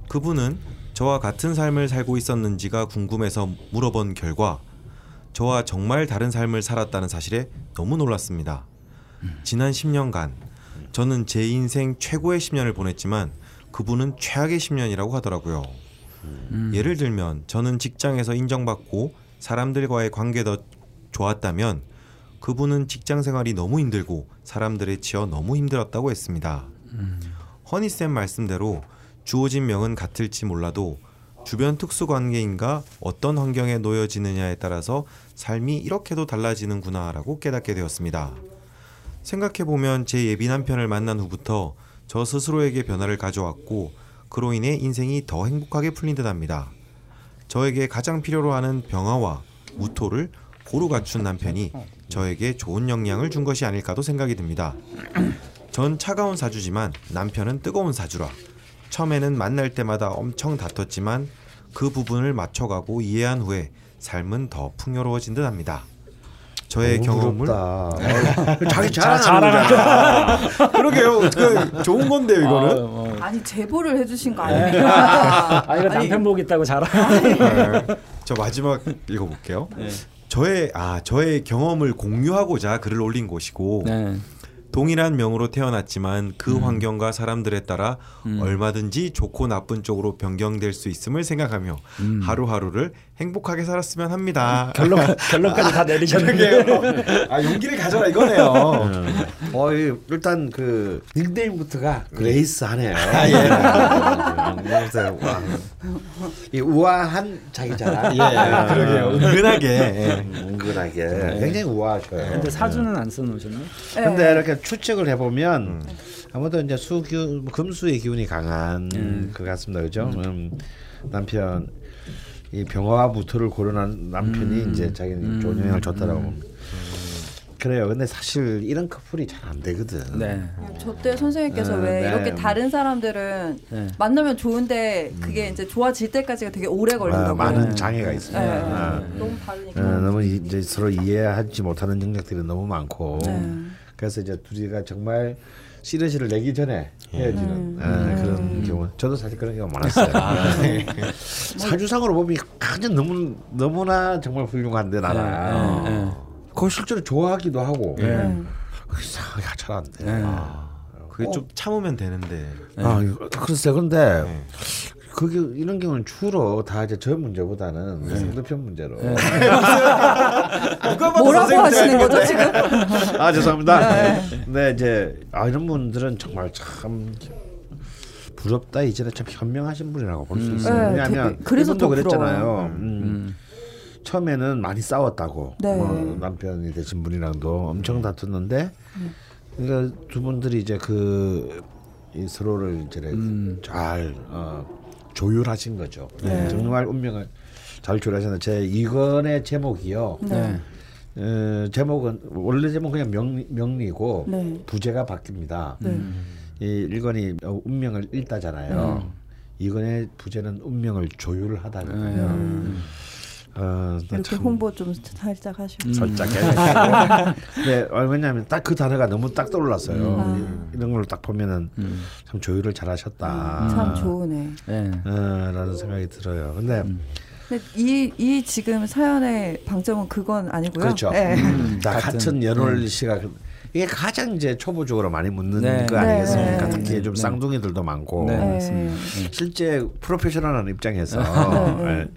그분은 저와 같은 삶을 살고 있었는지가 궁금해서 물어본 결과 저와 정말 다른 삶을 살았다는 사실에 너무 놀랐습니다. 지난 10년간 저는 제 인생 최고의 10년을 보냈지만 그분은 최악의 10년이라고 하더라고요. 음. 예를 들면 저는 직장에서 인정받고 사람들과의 관계도 좋았다면 그분은 직장 생활이 너무 힘들고 사람들에 치여 너무 힘들었다고 했습니다. 음. 허니쌤 말씀대로 주어진 명은 같을지 몰라도 주변 특수 관계인가 어떤 환경에 놓여지느냐에 따라서 삶이 이렇게도 달라지는구나라고 깨닫게 되었습니다. 생각해 보면 제 예비 남편을 만난 후부터 저 스스로에게 변화를 가져왔고 그로 인해 인생이 더 행복하게 풀린 듯합니다. 저에게 가장 필요로 하는 병화와 무토를 고루 갖춘 남편이 저에게 좋은 영향을 준 것이 아닐까도 생각이 듭니다. 전 차가운 사주지만 남편은 뜨거운 사주라. 처음에는 만날 때마다 엄청 다퉜지만 그 부분을 맞춰가고 이해한 후에 삶은 더 풍요로워진 듯 합니다. 저의 경험을 자기 자랑하는 그러게요. 그 좋은 건데요, 이거는. 아, 어. 아니 제보를 해주신 거 아닙니까? 아 이거 남편 복 있다고 자랑. 네. 저 마지막 읽어볼게요. 네. 저의 아 저의 경험을 공유하고자 글을 올린 곳이고 네. 동일한 명으로 태어났지만 그 음. 환경과 사람들에 따라 음. 얼마든지 좋고 나쁜 쪽으로 변경될 수 있음을 생각하며 음. 하루하루를 행복하게 살았으면 합니다. 결론 결론까지 다 내리셨네요. 아 용기를 가져라 이거네요. 음. 어 일단 그 닉네임부터가 그레이스하네요. 아, 예. 이 우아한 자기잖아. 예, 그러게요. 은근하게. 예. 은근하게. 네. 굉장히 우아하셔요. 근데 사주는 안 써놓으셨네. 근데 이렇게 추측을 해보면 음. 아무도 이제 수기 금수의 기운이 강한 음. 것 같습니다. 그죠? 음. 남편 이 병화와 무토를 고려한 남편이 음. 이제 자기는 좋은 영향을 음. 줬다라고 봅니다. 그래요. 근데 사실 이런 커플이 잘 안 되거든. 네. 저때 선생님께서 네, 왜 네. 이렇게 다른 사람들은 네. 만나면 좋은데 그게 음. 이제 좋아질 때까지가 되게 오래 걸린다고. 아, 많은 장애가 있어요. 네. 아. 너무 다르니까. 아, 너무 이제 서로 이해하지 못하는 능력들이 너무 많고. 그래서 이제 둘이가 정말 시너지를 내기 전에 헤어지는 음. 아, 그런 음. 경우. 저도 사실 그런 경우 많았어요. 아, 네. 사주상으로 보면 그냥 너무 너무나 정말 훌륭한데 나라. 네, 네, 네. 그걸 실제로 좋아하기도 하고. 네. 야, 잘안 돼. 네. 아, 그게 어. 좀 참으면 되는데. 아, 글쎄, 근데 네. 그게 이런 경우는 주로 다 이제 저 문제보다는 네. 상대편 문제로. 네. 뭐라고 하시는 거죠 지금? 아 죄송합니다. 네. 네 이제 아 이런 분들은 정말 참 부럽다 이제는 참 현명하신 분이라고 볼수 음. 있어요. 네, 왜냐하면 그래서 도 그랬잖아요. 음. 음. 처음에는 많이 싸웠다고 네. 뭐 남편이 되신 분이랑도 엄청 다퉜는데 그러니까 두 분들이 이제 그 서로를 이제 음. 잘 어, 조율하신 거죠. 네. 정말 운명을 잘 조율하셨는데 제 이건의 제목이요. 네. 어, 제목은 원래 제목은 그냥 명, 명리고 네. 부제가 바뀝니다. 네. 이 일건이 운명을 읽다잖아요. 음. 이건의 부제는 운명을 조율하다거든요. 음. 어, 이렇게 참... 홍보 좀 살짝 하시고 음. 살짝 네 왜냐하면 딱 그 단어가 너무 딱 떠올랐어요 음. 이런 걸 딱 보면은 음. 참 조율을 잘하셨다 음. 참 좋으네 네. 어, 라는 생각이 들어요 근데 음. 이, 이 지금 사연의 방점은 그건 아니고요. 그렇죠. 네. 음, 다 같은 연월 씨가 그, 이게 가장 이제 초보적으로 많이 묻는 네. 거 아니겠습니까? 네. 특히 좀 네. 쌍둥이들도 많고 네. 실제 프로페셔널한 입장에서 네.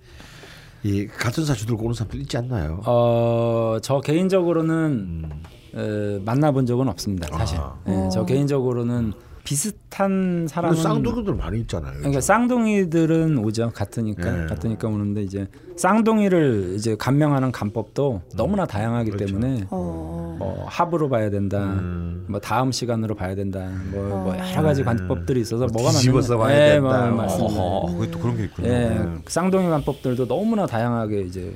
이 같은 사주 들고 오는 사람들 있지 않나요? 어, 저 개인적으로는 음. 에, 만나본 적은 없습니다. 사실. 아. 네, 저 개인적으로는 비슷한 사람은 쌍둥이들 많이 있잖아요. 그러니까 쌍둥이들은 오죠. 같으니까 네. 같으니까 오는데 이제 쌍둥이를 이제 감명하는 감법도 음. 너무나 다양하기 그렇죠. 때문에 어. 어, 합으로 봐야 된다. 음. 뭐 다음 시간으로 봐야 된다. 뭐, 뭐 어. 뭐 여러 가지 관법들이 있어서 뭐 뭐가 맞는 봐야 네, 된다. 뭐, 맞습니다. 어, 그게 또 그런 게 있군요. 네, 네. 쌍둥이 관법들도 너무나 다양하게 이제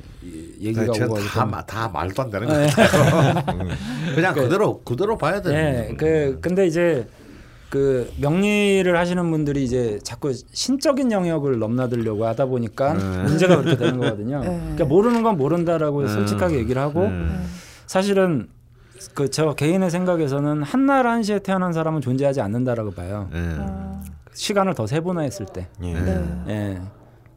얘기가 오고 다, 다 말도 안 되는 거 같아요. 그냥 그, 그대로 그대로 봐야 되는. 네, 그 근데 이제 그 명리를 하시는 분들이 이제 자꾸 신적인 영역을 넘나들려고 하다 보니까 네. 문제가 그렇게 되는 거거든요. 네. 그러니까 모르는 건 모른다라고 네. 솔직하게 얘기를 하고 네. 사실은 그 저 개인의 생각에서는 한날 한시에 태어난 사람은 존재하지 않는다라고 봐요. 네. 아. 시간을 더 세분화했을 때. 예. 예.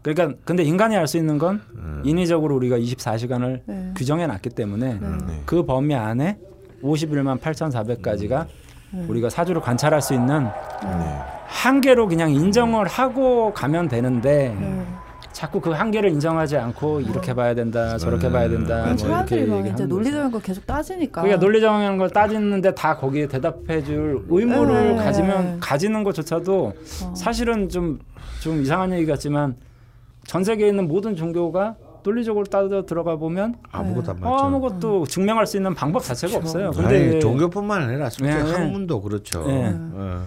그러니까 근데 인간이 알 수 있는 건 인위적으로 우리가 24시간을 규정해 놨기 때문에 그 범위 안에 51만 8,400가지가 네. 우리가 사주를 관찰할 수 있는 네. 한계로 그냥 인정을 하고 가면 되는데 네. 자꾸 그 한계를 인정하지 않고 이렇게 봐야 된다 저렇게 봐야 된다 뭐 사람들이 막 이제 논리적인 걸 계속 따지니까 그러니까 논리적인 걸 따지는데 다 거기에 대답해줄 의무를 네. 가지면 가지는 것조차도 어. 사실은 좀 좀 이상한 얘기 같지만 전 세계에 있는 모든 종교가 논리적으로 따져 들어가 보면 아무것도 안 맞죠. 아무것도 증명할 수 있는 방법 자체가 그렇죠. 없어요. 근데 아니, 종교뿐만 아니라 실제 네, 네. 학문도 그렇죠. 네. 네.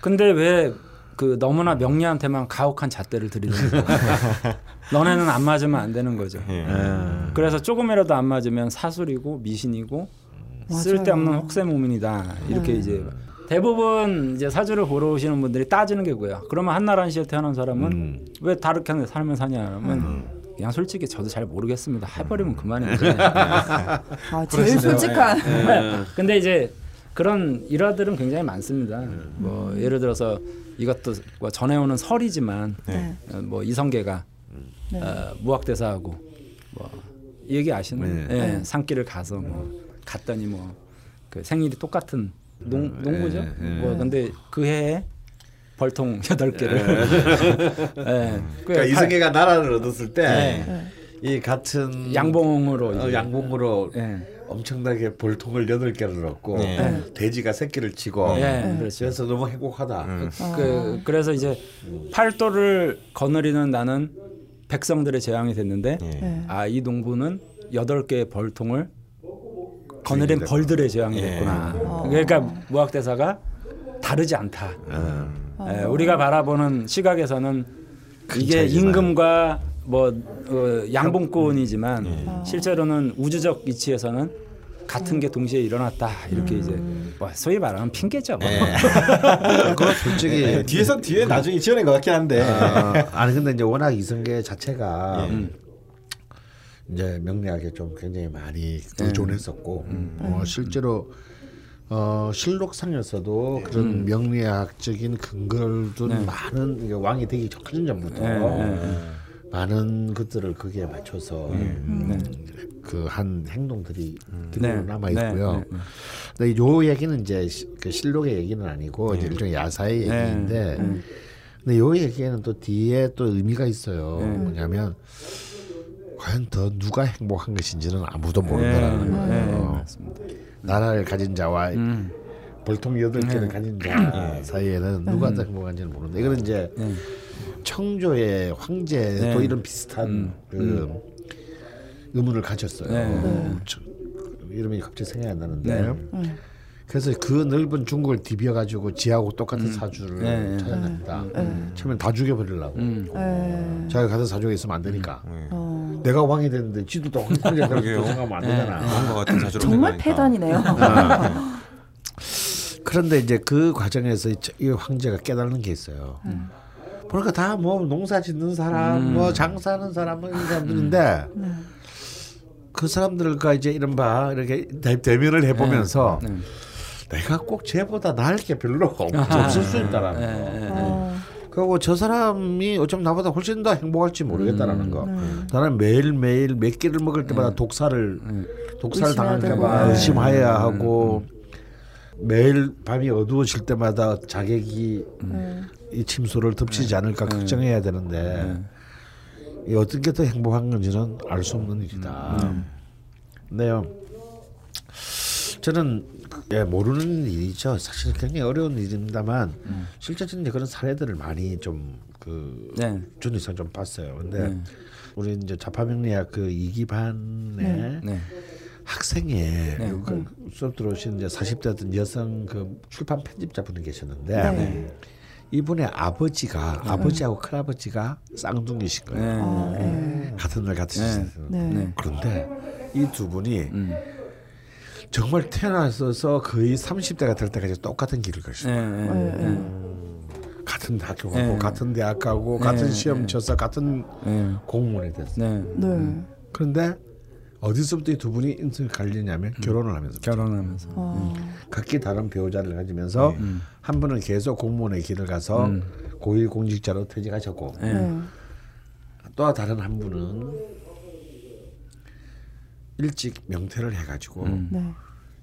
근데 왜 그 너무나 명리한테만 가혹한 잣대를 들이는 거 너네는 안 맞으면 안 되는 거죠. 네. 그래서 조금이라도 안 맞으면 사술이고 미신이고 쓸데없는 혹세무민이다. 이렇게 음. 이제 대부분 이제 사주를 보러 오시는 분들이 따지는 게고요. 그러면 한나라 시에 태어난 사람은 음. 왜 다르게 살면 사냐면 음. 그냥 솔직히 저도 잘 모르겠습니다. 해버리면 그만인데. 아, 제일 솔직한. 네. 근데 이제 그런 일화들은 굉장히 많습니다. 음. 뭐 예를 들어서 이것도 뭐 전해오는 설이지만 네. 어, 뭐 이성계가 네. 어, 무학대사하고 뭐 얘기 아시는 네. 예, 산길을 가서 뭐 갔더니 뭐 그 생일이 똑같은 농, 네. 농부죠. 네. 뭐 근데 그 해에 벌통 여덟 개를. 네. 네. 그러니까 이승계가 나라를 얻었을 때이 네. 같은 양봉으로 어, 양봉으로 네. 엄청나게 벌통을 여덟 개를 얻고 네. 돼지가 새끼를 치고 네. 그래서 너무 행복하다. 음. 그 그래서 이제 팔도를 거느리는 나는 백성들의 재앙이 됐는데 아이 농부는 여덟 개의 벌통을 거느린 벌들의 재앙이 됐구나. 그러니까 무학대사가 다르지 않다. 음. 예, 우리가 바라보는 시각에서는 이게. 임금과 뭐 어, 양봉권이지만 음. 예. 실제로는 우주적 이치에서는 같은 게 동시에 일어났다 이렇게 음. 이제 뭐 소위 말하는 핑계죠. 뭐. 예. 그건 솔직히 예, 뒤에서 뒤에 나중에 지어낸 것 같긴 한데. 어, 아니 근데 이제 워낙 이성계 자체가 예. 이제 명리학에 좀 굉장히 많이 의존했었고 음. 어, 실제로 어, 실록상에서도 네. 그런 음. 명리학적인 근거를 둔 네. 많은 왕이 되기 전 전부터 네, 네, 많은 것들을 거기에 맞춰서 음, 그한 행동들이 그대로 남아 있고요. 근데 요 얘기는 이제 그 실록의 얘기는 아니고 이제 일종의 야사의 얘기인데, 근데 요 얘기에는 또 뒤에 또 의미가 있어요. 뭐냐면 과연 더 누가 행복한 것인지는 아무도 모른다라는 거예요. 나라를 가진 자와 음. 볼통 여덟 개를 네. 가진 자 네. 사이에는 누가 음. 더 행복한지는 모르는데 이거는 이제 네. 청조의 황제도 네. 이런 비슷한 음. 그 음. 의문을 가졌어요. 네. 저, 이름이 갑자기 생각이 안 나는데 그래서 그 넓은 중국을 디벼 가지고 지하고 똑같은 음. 사주를 네, 찾아냅니다. 음. 처음엔 다 죽여버리려고. 음. 자기가 같은 사주가 있으면 안 되니까. 어. 내가 왕이 됐는데 지도 또 황제 그렇게 생각하면 안 되잖아. 왕과 같은 사주로 정말 패단이네요. 아. 그런데 이제 그 과정에서 이 황제가 깨달는 게 있어요. 음. 보니까 다 뭐 농사 짓는 사람, 음. 뭐 장사하는 사람 뭐 이런 사람들인데 음. 그 사람들과 이제 이른바 이렇게 대면을 해보면서. 네. 네. 내가 꼭 쟤보다 나을 게 별로 없을 수 있다라는 거. 어. 그리고 저 사람이 어쩌면 나보다 훨씬 더 행복할지 모르겠다라는 음, 거. 네. 나는 매일 매일 몇 끼를 먹을 때마다 네. 독사를 네. 독살 당할까봐 의심해야 하고 매일 밤이 어두워질 때마다 자객이 이 침소를 덮치지 않을까 걱정해야 되는데 이 어떤 게 더 행복한 건지는 알 수 없는 일이다. 음. 근데요, 저는 예, 모르는 일이죠. 사실 굉장히 어려운 일입니다만 음. 실제 저는 그런 사례들을 많이 좀그 네. 준이상 좀 봤어요. 근데 네. 우리 이제 자파명리학 그 이기반의 네. 네. 학생에 네. 그 수업 들어오신 이제 40대던 여성 그 출판 편집자분이 계셨는데 네. 이분의 아버지가 아버지하고 큰아버지가 쌍둥이신 거예요. 아, 같은 날 같은 시절. 그런데 이 두 분이 음. 정말 태어나서 거의 30대가 될 때까지 똑같은 길을 걸었어요. 네, 네, 네. 같은 학교 가고 네. 같은 대학 가고 네, 같은 시험 쳐서 같은 공무원이 됐어요. 그런데 어디서부터 이 두 분이 인생을 갈리냐면 음. 결혼을 하면서 결혼하면서 어. 각기 다른 배우자를 가지면서 음. 한 분은 계속 공무원의 길을 가서 음. 고위 공직자로 퇴직하셨고 또 다른 한 분은 일찍 명퇴를 해가지고 음. 네.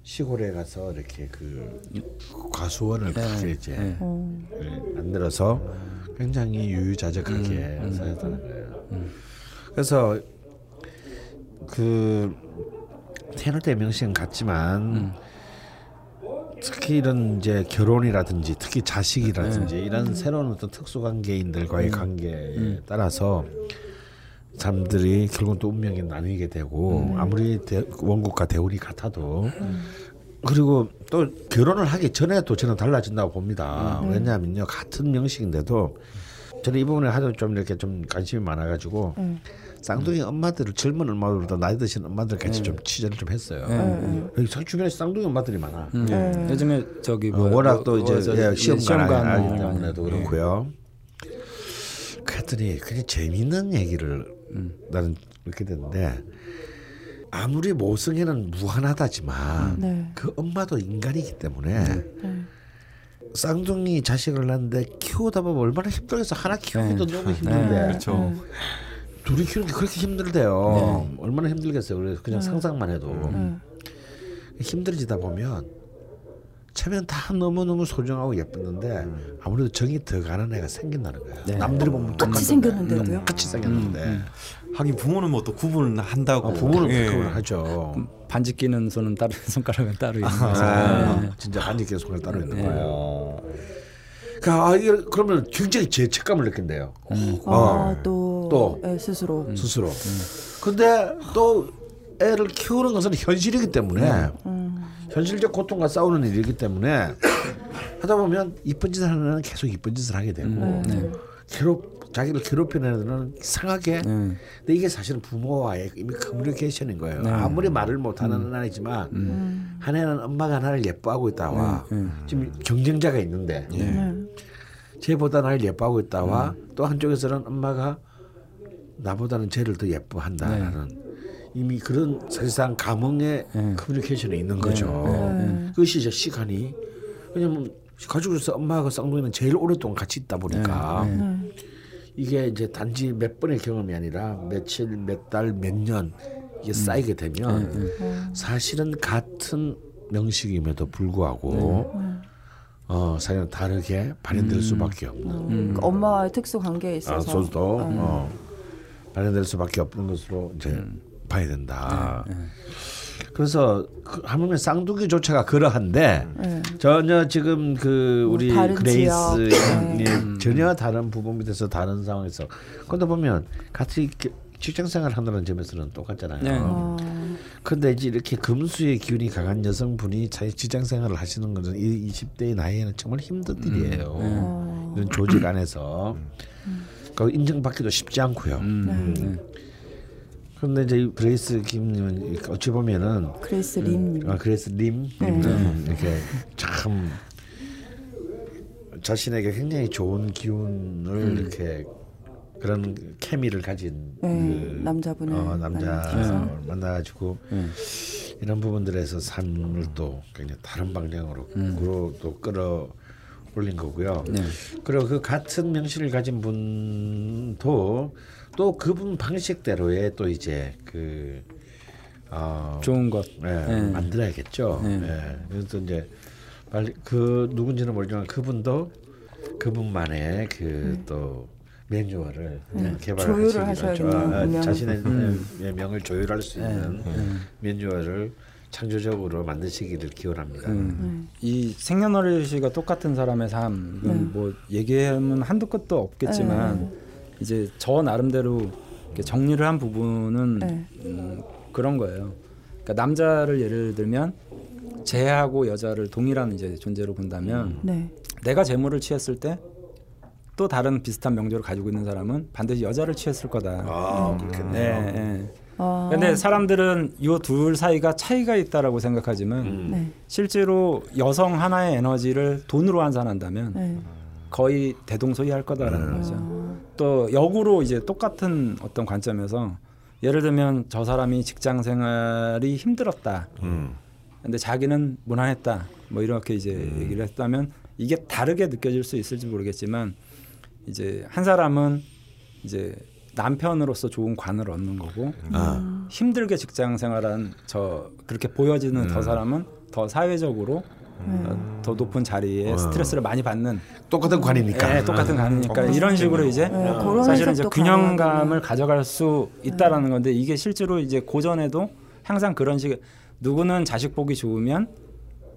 시골에 가서 이렇게 그 과수원을 네. 크게 이제 네. 네. 만들어서 굉장히 유유자적하게 음. 살았다는 음. 거예요. 음. 그래서 그 태어날 명식은 같지만 음. 특히 이런 이제 결혼이라든지 특히 자식이라든지 네. 이런 새로운 어떤 특수 관계인들과의 음. 관계에 음. 따라서 사람들이 결국 또 운명이 나뉘게 되고 음. 아무리 대, 원국과 대우리 같아도 음. 그리고 또 결혼을 하기 전에도 저는 달라진다고 봅니다. 음. 왜냐하면요 같은 명식인데도 저는 이 부분에 하도 좀 이렇게 좀 관심이 많아가지고 음. 쌍둥이 엄마들을 젊은 엄마들보다 나이 드신 엄마들 같이 음. 좀 취재를 좀 했어요. 음. 여기 주변에 쌍둥이 엄마들이 많아. 요즘에 저기 뭐, 어, 워낙 또 이제 뭐, 예, 시험관 하기 때문에도 그렇고요. 그랬더니 굉장히 재미있는 얘기를 음. 나는 이렇게 됐는데 아무리 모성애는 무한하다지만 네. 그 엄마도 인간이기 때문에 네. 쌍둥이 자식을 낳는데 키우다 보면 얼마나 힘들겠어 하나 키우기도 네. 너무 힘든데 네. 그렇죠. 둘이 키우는 게 그렇게 힘들대요 네. 얼마나 힘들겠어요 그래서 그냥 네. 상상만 해도 힘들어지다 보면 처음엔 다 너무너무 소중하고 예뻤는데 아무래도 정이 더 가는 애가 생긴다는 거야. 네. 남들이 보면 똑같이 생겼는데도요. 똑같이 생겼는데. 음, 음. 하긴 부모는 뭐 또 구분을 한다고. 어, 부모는 예. 구분을 하죠. 반지 끼는 손은 따로 손가락은 따로 있는 아, 네. 진짜 반지 끼는 손가락 따로 있는 네. 거예요. 그러니까 아, 이거 그러면 굉장히 죄책감을 느낀대요. 음. 어. 아, 또, 또애 스스로. 음. 스스로. 음. 근데 또 애를 키우는 것은 현실이기 때문에 음. 현실적 고통과 싸우는 일이기 때문에 하다 보면 이쁜 짓을 하는 애는 계속 이쁜 짓을 하게 되고 음, 네. 괴롭 자기를 괴롭히는 애들은 이상하게 네. 근데 이게 사실은 부모와의 이미 커뮤니케이션인 거예요. 네. 아무리 말을 못하는 음. 아이지만 음. 한 애는 엄마가 나를 예뻐하고 있다와 네, 네. 지금 경쟁자가 있는데 네. 쟤보다 나를 예뻐하고 있다와 또 한쪽에서는 엄마가 나보다는 쟤를 더 예뻐한다라는 이미 그런 사실상 감흥의 네. 커뮤니케이션이 있는 거죠. 네. 그것이 이제 시간이 왜냐면 가족으로서 엄마하고 쌍둥이는 제일 오랫동안 같이 있다 보니까 이게 이제 단지 몇 번의 경험이 아니라 며칠, 몇 달, 몇 년 이게 쌓이게 되면 사실은 같은 명식임에도 불구하고 어, 사실은 다르게 발현될 음. 수밖에 없는. 음. 그러니까 엄마와의 특수 관계에 있어서. 아, 도 음. 어, 발현될 수밖에 없는 것으로 이제 음. 봐야 된다. 네, 네. 그래서 그 하물며 쌍둥이 조차가 그러한데 네. 전혀 지금 그뭐 우리 그레이스 네. 전혀 다른 부모 밑에서 다른 상황에서 그런데 보면 같이 직장 생활 하는 점에서는 똑같잖아요. 네. 어. 그런데 이제 이렇게 금수의 기운이 강한 여성분이 자기 직장 생활을 하시는 것은 이 20대의 나이에는 정말 힘든 음. 일이에요. 음. 이런 조직 안에서 음. 그 인정받기도 쉽지 않고요. 음. 네. 그런데 이제 그레이스 김님은 어찌 보면은 그레이스 림, 아 그레이스 림, 님 네. 이렇게 참 자신에게 굉장히 좋은 기운을 음. 이렇게 그런 케미를 가진 네, 그 남자분을 어, 남자 만나가지고 음. 이런 부분들에서 삶을 또 굉장히 다른 방향으로 음. 또 끌어 올린 거고요. 네. 그리고 그 같은 명실을 가진 분도 또 그분 방식대로의 또 이제 그 어, 좋은 것 네, 네. 만들어야겠죠. 네. 네. 그래서 이제 빨리 그 누군지는 모르지만 그분도 그분만의 그또 네. 매뉴얼을 네. 개발을 하셔야겠네요. 아, 자신의 음. 명을 조율할 수 있는 음. 매뉴얼을 창조적으로 만드시기를 기원합니다. 음. 이 생년월일시가 똑같은 사람의 삶, 네. 뭐 얘기하면 한두 끝도 없겠지만 네. 이제 저 나름대로 정리를 한 부분은 네. 음, 그런 거예요. 그러니까 남자를 예를 들면 재하고 여자를 동일한 이제 존재로 본다면 네. 내가 재물을 취했을 때 또 다른 비슷한 명조를 가지고 있는 사람은 반드시 여자를 취했을 거다. 아, 그렇겠네요. 네, 네. 아. 근데 사람들은 이 둘 사이가 차이가 있다라고 생각하지만 음. 네. 실제로 여성 하나의 에너지를 돈으로 환산한다면 네. 거의 대동소이할 거다라는 음. 거죠. 아. 또 역으로 이제 똑같은 어떤 관점에서 예를 들면 저 사람이 직장 생활이 힘들었다. 음. 근데 자기는 무난했다. 뭐 이렇게 이제 음. 얘기를 했다면 이게 다르게 느껴질 수 있을지 모르겠지만 이제 한 사람은 이제 남편으로서 좋은 관을 얻는 거고 아. 힘들게 직장 생활한 저 그렇게 보여지는 음. 더 사람은 더 사회적으로 음. 더 높은 자리에 어. 스트레스를 많이 받는 똑같은 관이니까 네, 똑같은 관이니까 음. 이런 식으로 이제 네, 사실은 이제 균형감을 가져갈 수 있다라는 네. 건데 이게 실제로 이제 고전에도 항상 그런 식 누구는 자식 보기 좋으면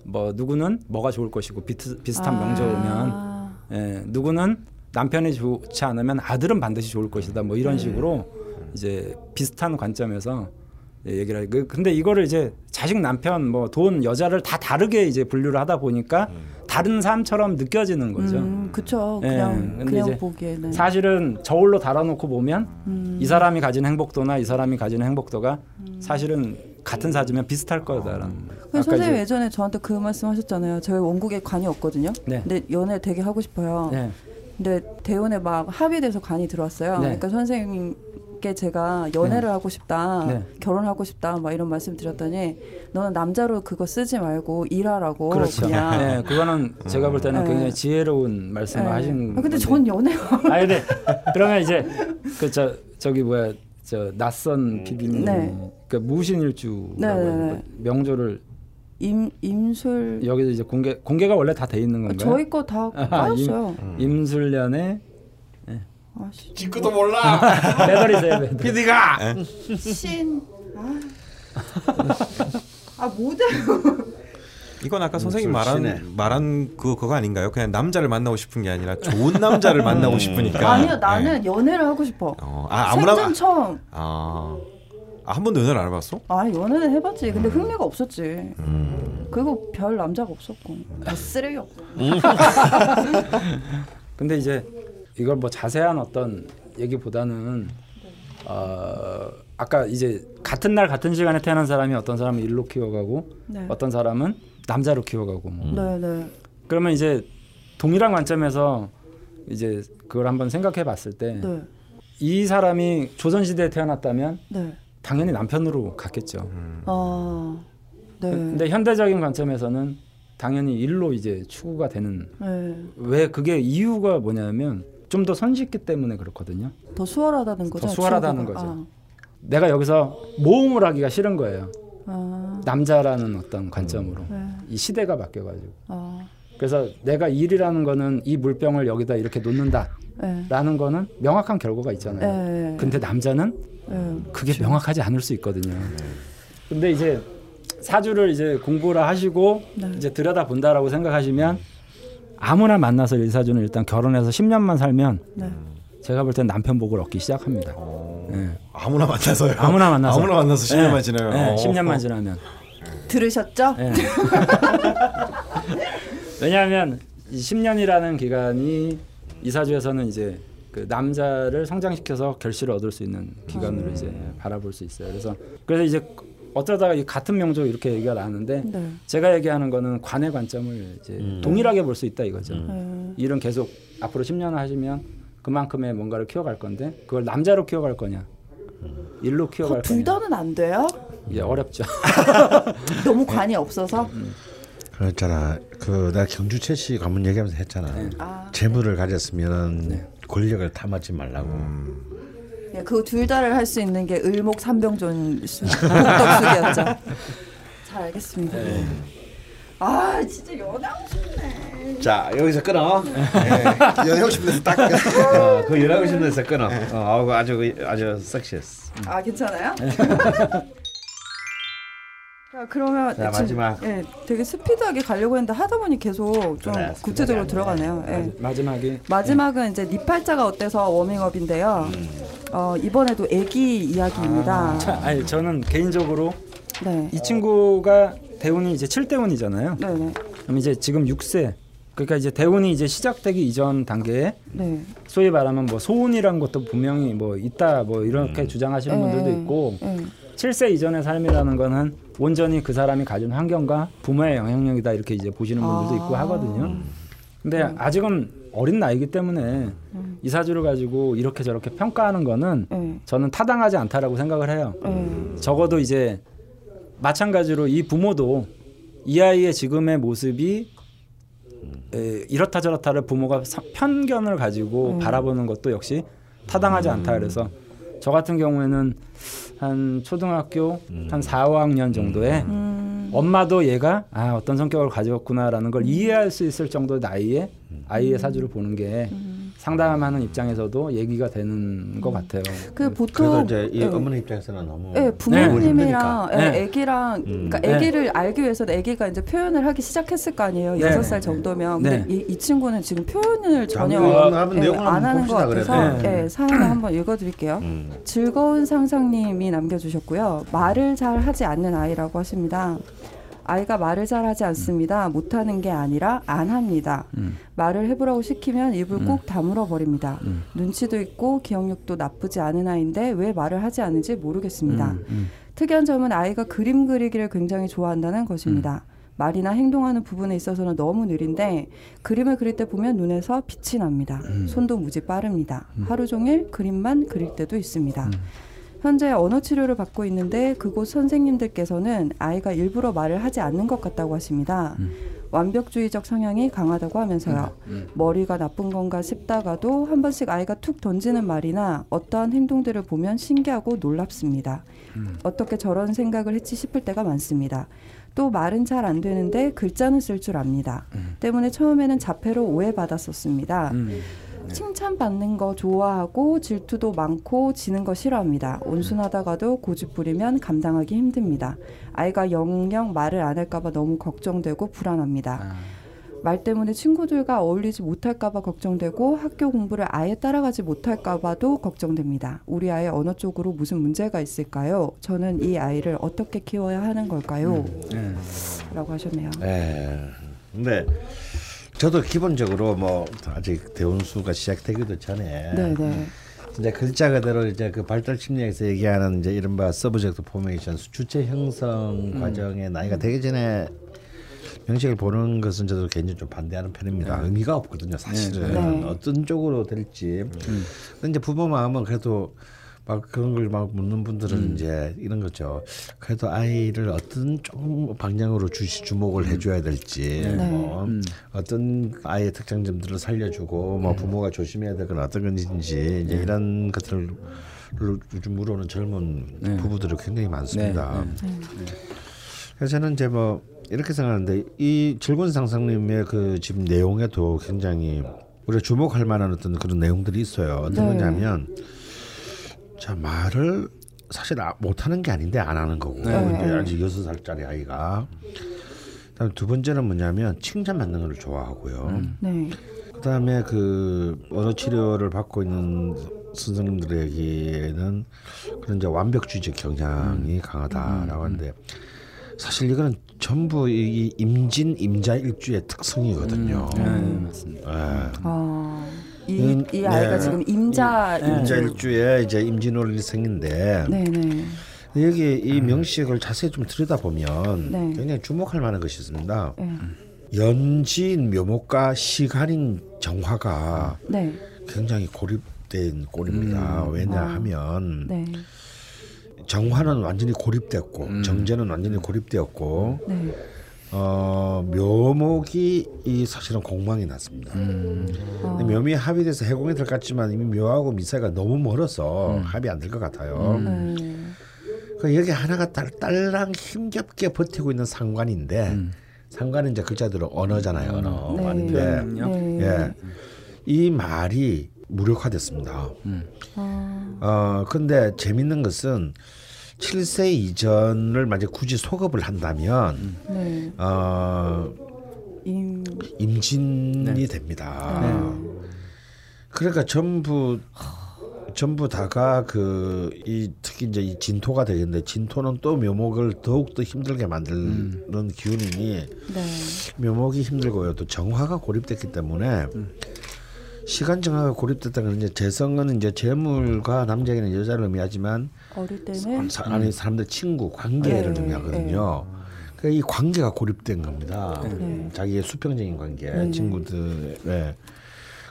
뭐 누구는 뭐가 좋을 것이고 비트, 비슷한 아. 명절이면 예, 누구는 남편이 좋지 않으면 아들은 반드시 좋을 것이다. 뭐 이런 네. 식으로 이제 비슷한 관점에서 얘기를 하고 그, 근데 이거를 이제 자식 남편 뭐 돈 여자를 다 다르게 이제 분류를 하다 보니까 음. 다른 삶처럼 느껴지는 거죠. 음, 그렇죠. 그냥 네. 그냥 보기에는 사실은 저울로 달아놓고 보면 음. 이 사람이 가진 행복도나 이 사람이 가진 행복도가 음. 사실은 같은 사주면 비슷할 거다라는. 그 선생님 예전에 저한테 그 말씀하셨잖아요. 저희 원국에 관이 없거든요. 네. 근데 연애 되게 하고 싶어요. 네. 근데 대원에 막 합의돼서 간이 들어왔어요. 네. 그러니까 선생님 께 제가 연애를 네. 하고 싶다, 네. 결혼하고 싶다, 막 이런 말씀 드렸더니 너는 남자로 그거 쓰지 말고 일하라고. 그렇죠. 그냥. 네, 그거는 제가 볼 때는 네. 굉장히 지혜로운 말씀을 네. 하신. 아, 근데 전 연애. 아, 근데 그러면 이제 그 저 저기 뭐야 저 낯선 피디님, 네. 그 무신일주라고 네, 명조를 임 임술 여기서 이제 공개 공개가 원래 다 돼 있는 건가요? 저희 거 다 까였어요. 임, 임술년에 네. 아, 지금도 몰라. 매달이세요, 매달. PD가 신. 아, 아 모델. 이건 아까 선생님 말한 말한 그 그거 아닌가요? 그냥 남자를 만나고 싶은 게 아니라 좋은 남자를 만나고 싶으니까. 아니요, 나는 네. 연애를 하고 싶어. 어, 아 아무나 생전 처음. 아. 아, 한 번도 연애를 안 해봤어? 아 연애는 해봤지. 근데 음. 흥미가 없었지. 음. 그리고 별 남자가 없었고 다 쓰레기였고. 음. 근데 이제 이걸 뭐 자세한 어떤 얘기보다는 어, 아까 이제 같은 날 같은 시간에 태어난 사람이 어떤 사람은 일로 키워가고 네. 어떤 사람은 남자로 키워가고 뭐. 네, 네. 그러면 이제 동일한 관점에서 이제 그걸 한번 생각해 봤을 때이 네. 사람이 조선 시대에 태어났다면 네. 당연히 남편으로 갔겠죠. 음. 어, 네. 근데 현대적인 관점에서는 당연히 일로 이제 추구가 되는 네. 왜 그게 이유가 뭐냐면 좀 더 손쉽기 때문에 그렇거든요. 더 수월하다는 거죠. 더 수월하다는 거죠. 아. 내가 여기서 모험을 하기가 싫은 거예요. 아. 남자라는 어떤 관점으로 네. 이 시대가 바뀌어가지고. 아. 그래서 내가 일이라는 거는 이 물병을 여기다 이렇게 놓는다. 네. 라는 거는 명확한 결과가 있잖아요. 네. 근데 남자는 네. 그게 그렇죠. 명확하지 않을 수 있거든요. 근데 이제 사주를 이제 공부를 하시고 네. 이제 들여다 본다라고 생각하시면 아무나 만나서 일사주는 일단 결혼해서 10년만 살면 네. 제가 볼 땐 남편 복을 얻기 시작합니다. 네. 아무나 만나서요. 아무나 만나서. 아무나 만나서 10년만 지나요. 네, 10년만 지나면. 들으셨죠? 왜냐하면 10년이라는 기간이 이사주에서는 이제 그 남자를 성장시켜서 결실을 얻을 수 있는 기간으로 음. 이제 바라볼 수 있어요. 그래서 그래서 이제 어쩌다가 같은 명조 이렇게 얘기가 나왔는데 네. 제가 얘기하는 거는 관의 관점을 이제 음. 동일하게 볼 수 있다 이거죠. 음. 일은 계속 앞으로 10년 하시면 그만큼의 뭔가를 키워갈 건데 그걸 남자로 키워갈 거냐 일로 키워갈 거냐 둘 다는 안 돼요? 예 어렵죠. 너무 관이 없어서. 음. 그랬잖아. 그 내가 경주채 씨 가문 얘기하면서 했잖아. 네. 아. 재물을 가졌으면 네. 권력을 탐하지 말라고. 음. 예, 그 둘 다를 할 수 있는 게 을목 삼병존 복덕숙이었죠. 잘 알겠습니다. 네. 아 진짜 연하고 싶네. 자 여기서 끊어. 네. 연하고 싶은 데서 딱. 어, 그 연하고 싶은 데서 끊어. 어, 아주 아주 섹시했어. 아 괜찮아요? 자, 그러면 자, 마지막. 예, 되게 스피드하게 가려고 했는데 하다 보니 계속 좀 그래, 구체적으로 들어가네요. 예. 마지막이 마지막은 예. 이제 니 팔자가 어때서 워밍업인데요. 음. 어, 이번에도 아기 이야기입니다. 아, 자, 아니 저는 개인적으로 네. 이 친구가 대운이 이제 7대운이잖아요. 네네. 그럼 이제 지금 6세 그러니까 이제 대운이 이제 시작되기 이전 단계에 네. 소위 말하면 뭐 소운이란 것도 분명히 뭐 있다 뭐 이렇게 음. 주장하시는 네. 분들도 있고 네. 7세 이전의 삶이라는 거는 온전히 그 사람이 가진 환경과 부모의 영향력이다 이렇게 이제 보시는 분들도 있고 아. 하거든요. 근데 네. 아직은 어린 나이기 때문에 음. 이 사주를 가지고 이렇게 저렇게 평가하는 거는 네. 저는 타당하지 않다라고 생각을 해요. 네. 적어도 이제 마찬가지로 이 부모도 이 아이의 지금의 모습이 에, 이렇다 저렇다를 부모가 사, 편견을 가지고 음. 바라보는 것도 역시 타당하지 않다 그래서 저 같은 경우에는 한 초등학교 음. 한 4, 5학년 정도에 음. 엄마도 얘가 아 어떤 성격을 가졌구나라는 걸 이해할 수 있을 정도 나이에 아이의 사주를 보는 게 음. 상담하는 입장에서도 얘기가 되는 것 같아요. 그 보통 이제 이 네. 어머니 입장에서는 너무 네, 부모님이랑 네. 애기랑 음. 그러니까 애기를 알기 위해서 애기가 이제 표현을 하기 시작했을 거 아니에요. 여섯 살 정도면 근데 이, 이, 친구는 지금 표현을 전혀 네, 안 하는 것 같아서 네, 사연을 한번 읽어드릴게요. 음. 즐거운 상상님이 남겨주셨고요. 말을 잘 하지 않는 아이라고 하십니다. 아이가 말을 잘 하지 않습니다. 못하는 게 아니라 안 합니다. 음. 말을 해보라고 시키면 입을 음. 꼭 다물어 버립니다. 음. 눈치도 있고 기억력도 나쁘지 않은 아이인데 왜 말을 하지 않는지 모르겠습니다. 음, 음. 특이한 점은 아이가 그림 그리기를 굉장히 좋아한다는 것입니다. 음. 말이나 행동하는 부분에 있어서는 너무 느린데 그림을 그릴 때 보면 눈에서 빛이 납니다. 손도 무지 빠릅니다. 하루 종일 그림만 그릴 때도 있습니다. 현재 언어 치료를 받고 있는데 그곳 선생님들께서는 아이가 일부러 말을 하지 않는 것 같다고 하십니다. 음. 완벽주의적 성향이 강하다고 하면서요. 음. 음. 머리가 나쁜 건가 싶다가도 한 번씩 아이가 툭 던지는 말이나 어떠한 행동들을 보면 신기하고 놀랍습니다. 음. 어떻게 저런 생각을 했지 싶을 때가 많습니다. 또 말은 잘 안 되는데 글자는 쓸 줄 압니다. 음. 때문에 처음에는 자폐로 오해받았었습니다. 음. 네. 칭찬받는 거 좋아하고 질투도 많고 지는 거 싫어합니다. 온순하다가도 고집 부리면 감당하기 힘듭니다. 아이가 영영 말을 안 할까봐 너무 걱정되고 불안합니다. 아. 말 때문에 친구들과 어울리지 못할까봐 걱정되고 학교 공부를 아예 따라가지 못할까봐도 걱정됩니다. 우리 아이 언어 쪽으로 무슨 문제가 있을까요? 저는 이 아이를 어떻게 키워야 하는 걸까요? 음, 네. 라고 하셨네요. 네. 저도 기본적으로 뭐 아직 대운수가 시작되기도 전에 네네. 네. 이제 글자 그대로 이제 그 발달 심리학에서 얘기하는 이제 이른바 subject formation 주체 형성 음. 과정에 나이가 되기 전에 명식을 보는 것은 저도 개인적으로 좀 반대하는 편입니다. 네. 의미가 없거든요, 사실은 네. 네. 어떤 쪽으로 될지. 음. 근데 이제 부모 마음은 그래도 막 그런 걸 막 묻는 분들은 음. 이제 이런 거죠. 그래도 아이를 어떤 좀 방향으로 주시 주목을 해줘야 될지, 네. 뭐 음. 어떤 아이의 특장점들을 살려주고, 뭐 네. 부모가 조심해야 될 건 어떤 건지 이제 네. 이런 것들을 요즘 물어오는 젊은 네. 부부들이 굉장히 많습니다. 네. 네. 그래서 저는 이제 뭐 이렇게 생각하는데 이 즐거운 상상님의 그 지금 내용에도 굉장히 우리가 주목할 만한 어떤 그런 내용들이 있어요. 어떤 거냐면. 자 말을 사실 아, 못하는 게 아닌데 안 하는 거고 네. 이제 아직 여섯 살짜리 아이가 그다음 두 번째는 뭐냐면 칭찬받는 걸 좋아하고요. 음. 네. 그다음에 그 언어 치료를 받고 있는 선생님들에게는 그런 이제 완벽주의적 경향이 음. 강하다라고 음. 하는데 사실 이거는 전부 이 임진 임자 일주의 특성이거든요. 음. 네, 맞습니다. 네. 아. 이, 음, 이 아이가 네. 지금 임자 네. 임자 일주에 이제 임진월 일생인데 네네. 여기 이 명식을 자세히 좀 들여다 보면 네. 굉장히 주목할 만한 것이 있습니다. 네. 연지인 묘목과 시간인 정화가 네. 굉장히 고립된 꼴입니다. 음. 왜냐하면 네. 정화는 완전히 고립됐고 음. 정제는 완전히 고립되었고 네. 어, 묘목이 이 사실은 공망이 났습니다. 음. 어. 묘미 합의돼서 해공이 될것 같지만 이미 묘하고 미사가 너무 멀어서 음. 합의 안 될 것 같아요. 음. 그 여기 하나가 딸, 딸랑 힘겹게 버티고 있는 상관인데 음. 상관은 이제 글자대로 언어잖아요. 언어 네. 아닌데 네. 예. 이 말이 무력화됐습니다. 음. 어. 어 근데 재밌는 것은 7세 이전을 만약 굳이 소급을 한다면 네. 어, 임... 임진이 네. 됩니다. 네. 그러니까 전부 전부 다가 그 이 특히 이제 이 진토가 되겠는데 진토는 또 묘목을 더욱 더 힘들게 만드는 음. 기운이니 네. 묘목이 힘들고요. 또 정화가 고립됐기 때문에 음. 시간 정화가 고립됐다는 건 이제 재성은 이제 재물과 남자에게는 여자를 의미하지만 어릴 때는 사, 아니 사람들 친구 관계를 네, 의미하거든요. 네. 그러니까 이 관계가 고립된 겁니다. 네. 자기의 수평적인 관계, 네, 네. 친구들의.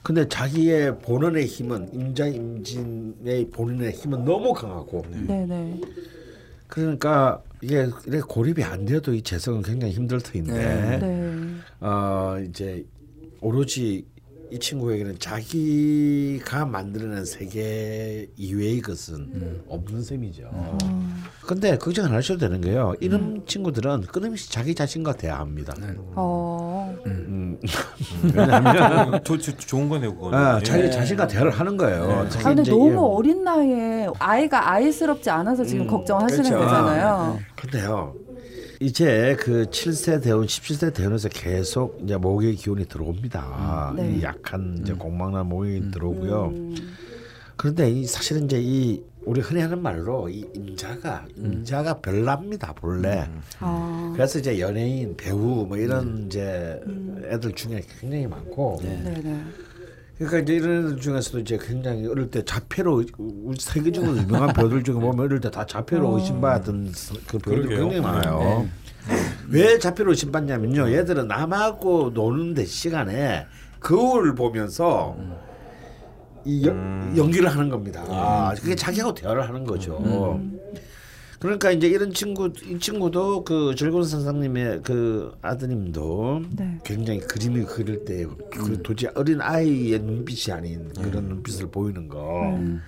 근데 자기의 본원의 힘은 임자 임진의 본인의 힘은 너무 강하고. 네. 네. 그러니까 이게 이렇게 고립이 안 돼도 이 재성은 굉장히 힘들 터인데. 어 이제 오로지 이 친구에게는 자기가 만들어낸 세계 이외의 것은 음. 없는 셈이죠. 음. 근데 걱정 안 하셔도 되는 게요. 이런 음. 친구들은 끊임없이 자기 자신과 대화합니다. 네. 어. 음. 음. 왜냐하면 조, 좋은 거네요. 그거는. 아, 자기 네. 자신과 대화를 하는 거예요. 네. 아, 근데 너무 예. 어린 나이에 아이가 아이스럽지 않아서 지금 음. 걱정하시는 그렇죠. 거잖아요. 아, 근데요. 이제 그 7세 대원, 17세 대원에서 계속 이제 목의 기운이 들어옵니다. 음, 네. 이 약한 이제 음. 공망난 목이 음. 들어오고요. 음. 그런데 이 사실은 이제 이 우리 흔히 하는 말로 이 임자가 음. 임자가 별납니다 본래. 음. 아. 그래서 이제 연예인, 배우 뭐 이런 이제 애들 중에 굉장히 많고. 네. 네. 네. 그러니까 이제 이런 애들 중에서도 이제 굉장히 어릴 때 자폐로 우리 세계적으로 유명한 배우들 중에 보면 어릴 때 다 자폐로 어. 의심받은 그 배우들 굉장히 많아요. 네. 왜 자폐로 의심받냐면요. 얘들은 남하고 노는데 시간에 거울을 보면서 이 여, 음. 연기를 하는 겁니다. 아, 그게 자기하고 대화를 하는 거죠. 음. 그러니까 이제 이런 친구 이 친구도 그 즐거운 선생님의 그 아드님도 네. 굉장히 그림을 그릴 때그 도대체 어린 아이의 눈빛이 아닌 그런 음. 눈빛을 보이는 거 음.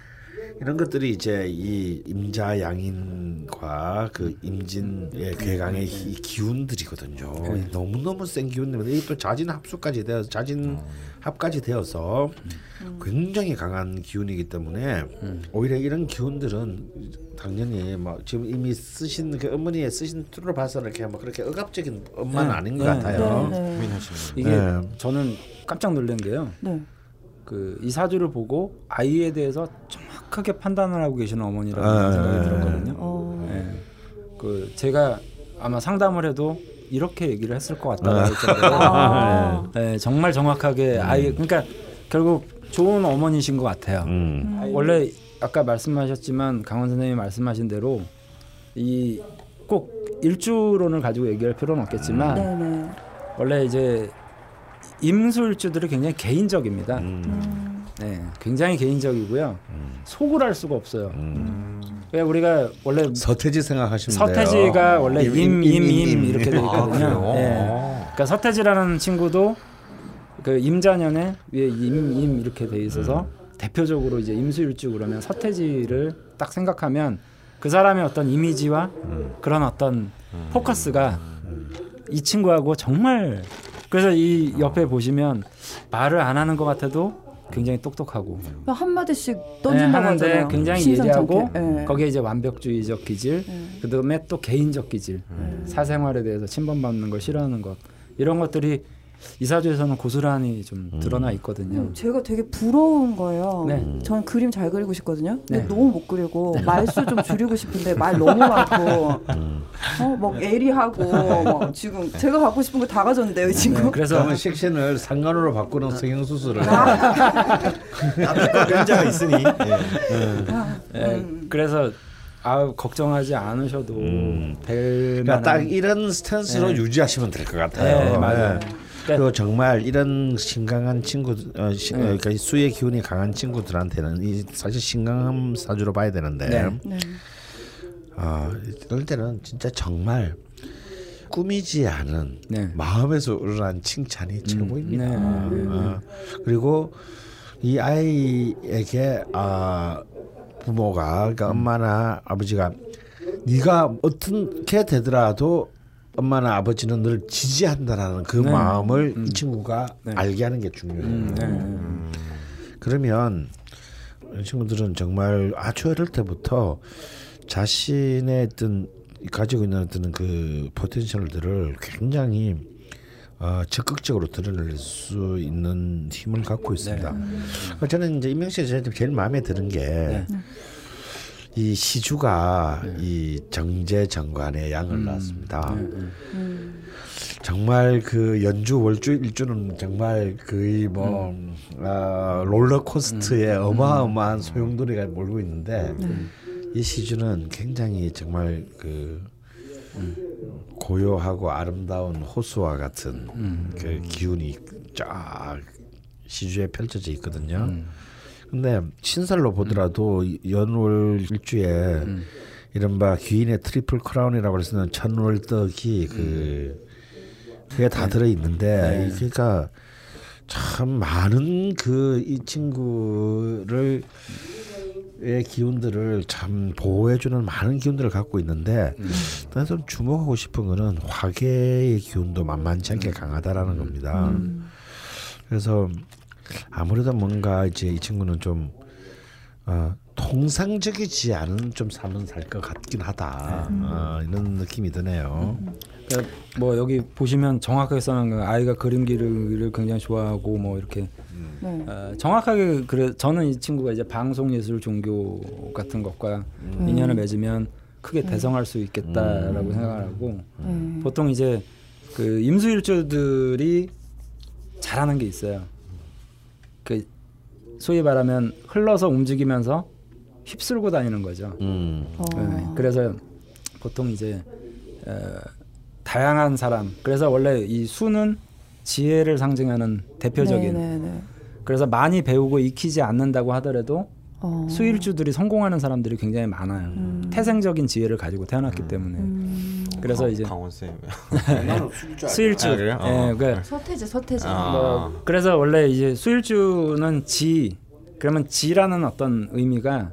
이런 것들이 이제 이 임자 양인과 그 임진의 괴강의 기운들이거든요. 네. 너무 너무 센 기운들인데 이게 또 자진 합수까지 되어 자진 합까지 되어서 음. 굉장히 강한 기운이기 때문에 음. 오히려 이런 기운들은 당연히 뭐 지금 이미 쓰신 그 어머니의 쓰신 투를 봐서 이렇게 뭐 그렇게 억압적인 엄마는 네. 아닌 것 네. 같아요. 네. 네. 이게 네. 저는 깜짝 놀란 게요. 네. 그 이 사주를 보고 아이에 대해서 정확하게 판단을 하고 계시는 어머니라는 아, 생각이 들었거든요. 어. 네. 그 제가 아마 상담을 해도 이렇게 얘기를 했을 것 했잖아요. 아. 네, 정말 정확하게 음. 아이 그러니까 결국 좋은 어머니신 것 같아요. 음. 음. 원래 아까 말씀하셨지만 강원 선생님이 말씀하신 대로 이 꼭 일주론을 가지고 얘기할 필요는 없겠지만 음. 원래 이제 임술주들이 굉장히 개인적입니다. 음. 네, 굉장히 개인적이고요. 음. 속을 할 수가 없어요. 음. 그러니까 우리가 원래 서태지 생각하시면 서태지가 돼요. 원래 임 임 임 이렇게 돼 있거든요. 아, 네. 그러니까 서태지라는 친구도 그 임자년에 위에 임 임 이렇게 돼 있어서 음. 대표적으로 이제 임수일주 그러면 서태지를 딱 생각하면 그 사람의 어떤 이미지와 음. 그런 어떤 음. 포커스가 이 친구하고 정말 그래서 이 옆에 보시면 말을 안 하는 것 같아도 굉장히 똑똑하고 한 마디씩 던진다고 네, 하잖아요. 굉장히 예리하고 네. 거기에 이제 완벽주의적 기질, 네. 그다음에 또 개인적 기질, 네. 사생활에 대해서 침범받는 걸 싫어하는 것 이런 것들이 이사주에서는 고스란히 좀 음. 드러나 있거든요. 음, 제가 되게 부러운 거예요. 네. 저는 그림 잘 그리고 싶거든요. 근데 네. 너무 못 그리고 말수 좀 줄이고 싶은데 말 너무 많고 음. 어막 애리하고 막 지금 제가 갖고 싶은 거 다 가졌는데요 지금. 네, 그래서 그러면 섹션을 상관으로 바꾸는 성형 수술을. 남자가 있으니. 네. 아, 음. 그래서 아 걱정하지 않으셔도 음. 될 그러니까 딱 이런 스탠스로 네. 유지하시면 될 것 같아요. 네, 맞아요. 네. 그 정말 이런 신강한 친구, 어, 시, 네. 그러니까 수의 기운이 강한 친구들한테는 이 사실 신강한 사주로 봐야 되는데, 네. 네. 어, 이럴 때는 진짜 정말 꾸미지 않은 네. 마음에서 우러난 칭찬이 음. 최고입니다. 네. 어, 그리고 이 아이에게 아 부모가 그러니까 음. 엄마나 아버지가 네가 어떻게 되더라도 엄마나 아버지는 늘 지지한다라는 그 네. 마음을 음. 이 친구가 네. 알게 하는 게 중요해요. 음, 네. 음. 그러면 이 친구들은 정말 아주 어릴 때부터 자신의 어떤 가지고 있는 어떤 그 포텐셜들을 굉장히 어, 적극적으로 드러낼 수 있는 힘을 갖고 있습니다. 네. 저는 이제 임명 씨가 제일 마음에 드는 게 네. 이 시주가 네. 이 정제 정관의 양을 음. 낳았습니다. 네, 네. 음. 정말 그 연주 월주 일주는 정말 거의 뭐 음. 아, 롤러코스터의 음. 어마어마한 소용돌이가 몰고 있는데 음. 이 시주는 굉장히 정말 그 고요하고 아름다운 호수와 같은 그 기운이 쫙 시주에 펼쳐져 있거든요. 근데 신살로 보더라도 음. 연월 일주에 음. 이른바 귀인의 triple crown이라고 해서는 천월덕이 그 그게 다 네. 들어 있는데 네. 그러니까 참 많은 그 이 친구를 의 기운들을 참 보호해주는 많은 기운들을 갖고 있는데 음. 나는 좀 주목하고 싶은 거는 화개의 기운도 만만치 않게 음. 강하다라는 겁니다. 음. 그래서 아무래도 뭔가 이제 이 친구는 좀 어, 통상적이지 않은 좀 삶은 살 것 같긴 하다 네. 어, 이런 느낌이 드네요. 그러니까 뭐 여기 보시면 정확하게 써놓은 거 아이가 그림기를 굉장히 좋아하고 뭐 이렇게 네. 어, 정확하게 그래 저는 이 친구가 이제 방송 예술 종교 같은 것과 음. 인연을 맺으면 크게 네. 대성할 수 있겠다라고 음. 생각하고 음. 보통 이제 그 임수일주들이 잘하는 게 있어요. 그 소위 말하면 흘러서 움직이면서 휩쓸고 다니는 거죠. 음. 네, 어. 그래서 보통 이제 어, 다양한 사람. 그래서 원래 이 수는 지혜를 상징하는 대표적인. 네네네. 네, 네. 그래서 많이 배우고 익히지 않는다고 하더라도 어. 수일주들이 성공하는 사람들이 굉장히 많아요. 음. 태생적인 지혜를 가지고 태어났기 음. 때문에. 음. 그래서 이제 강원 쌤. 수일주. 아, 그래요? 예, 어. 그 서태지 서태지. 아. 뭐 그래서 원래 이제 수일주는 지 그러면 지라는 어떤 의미가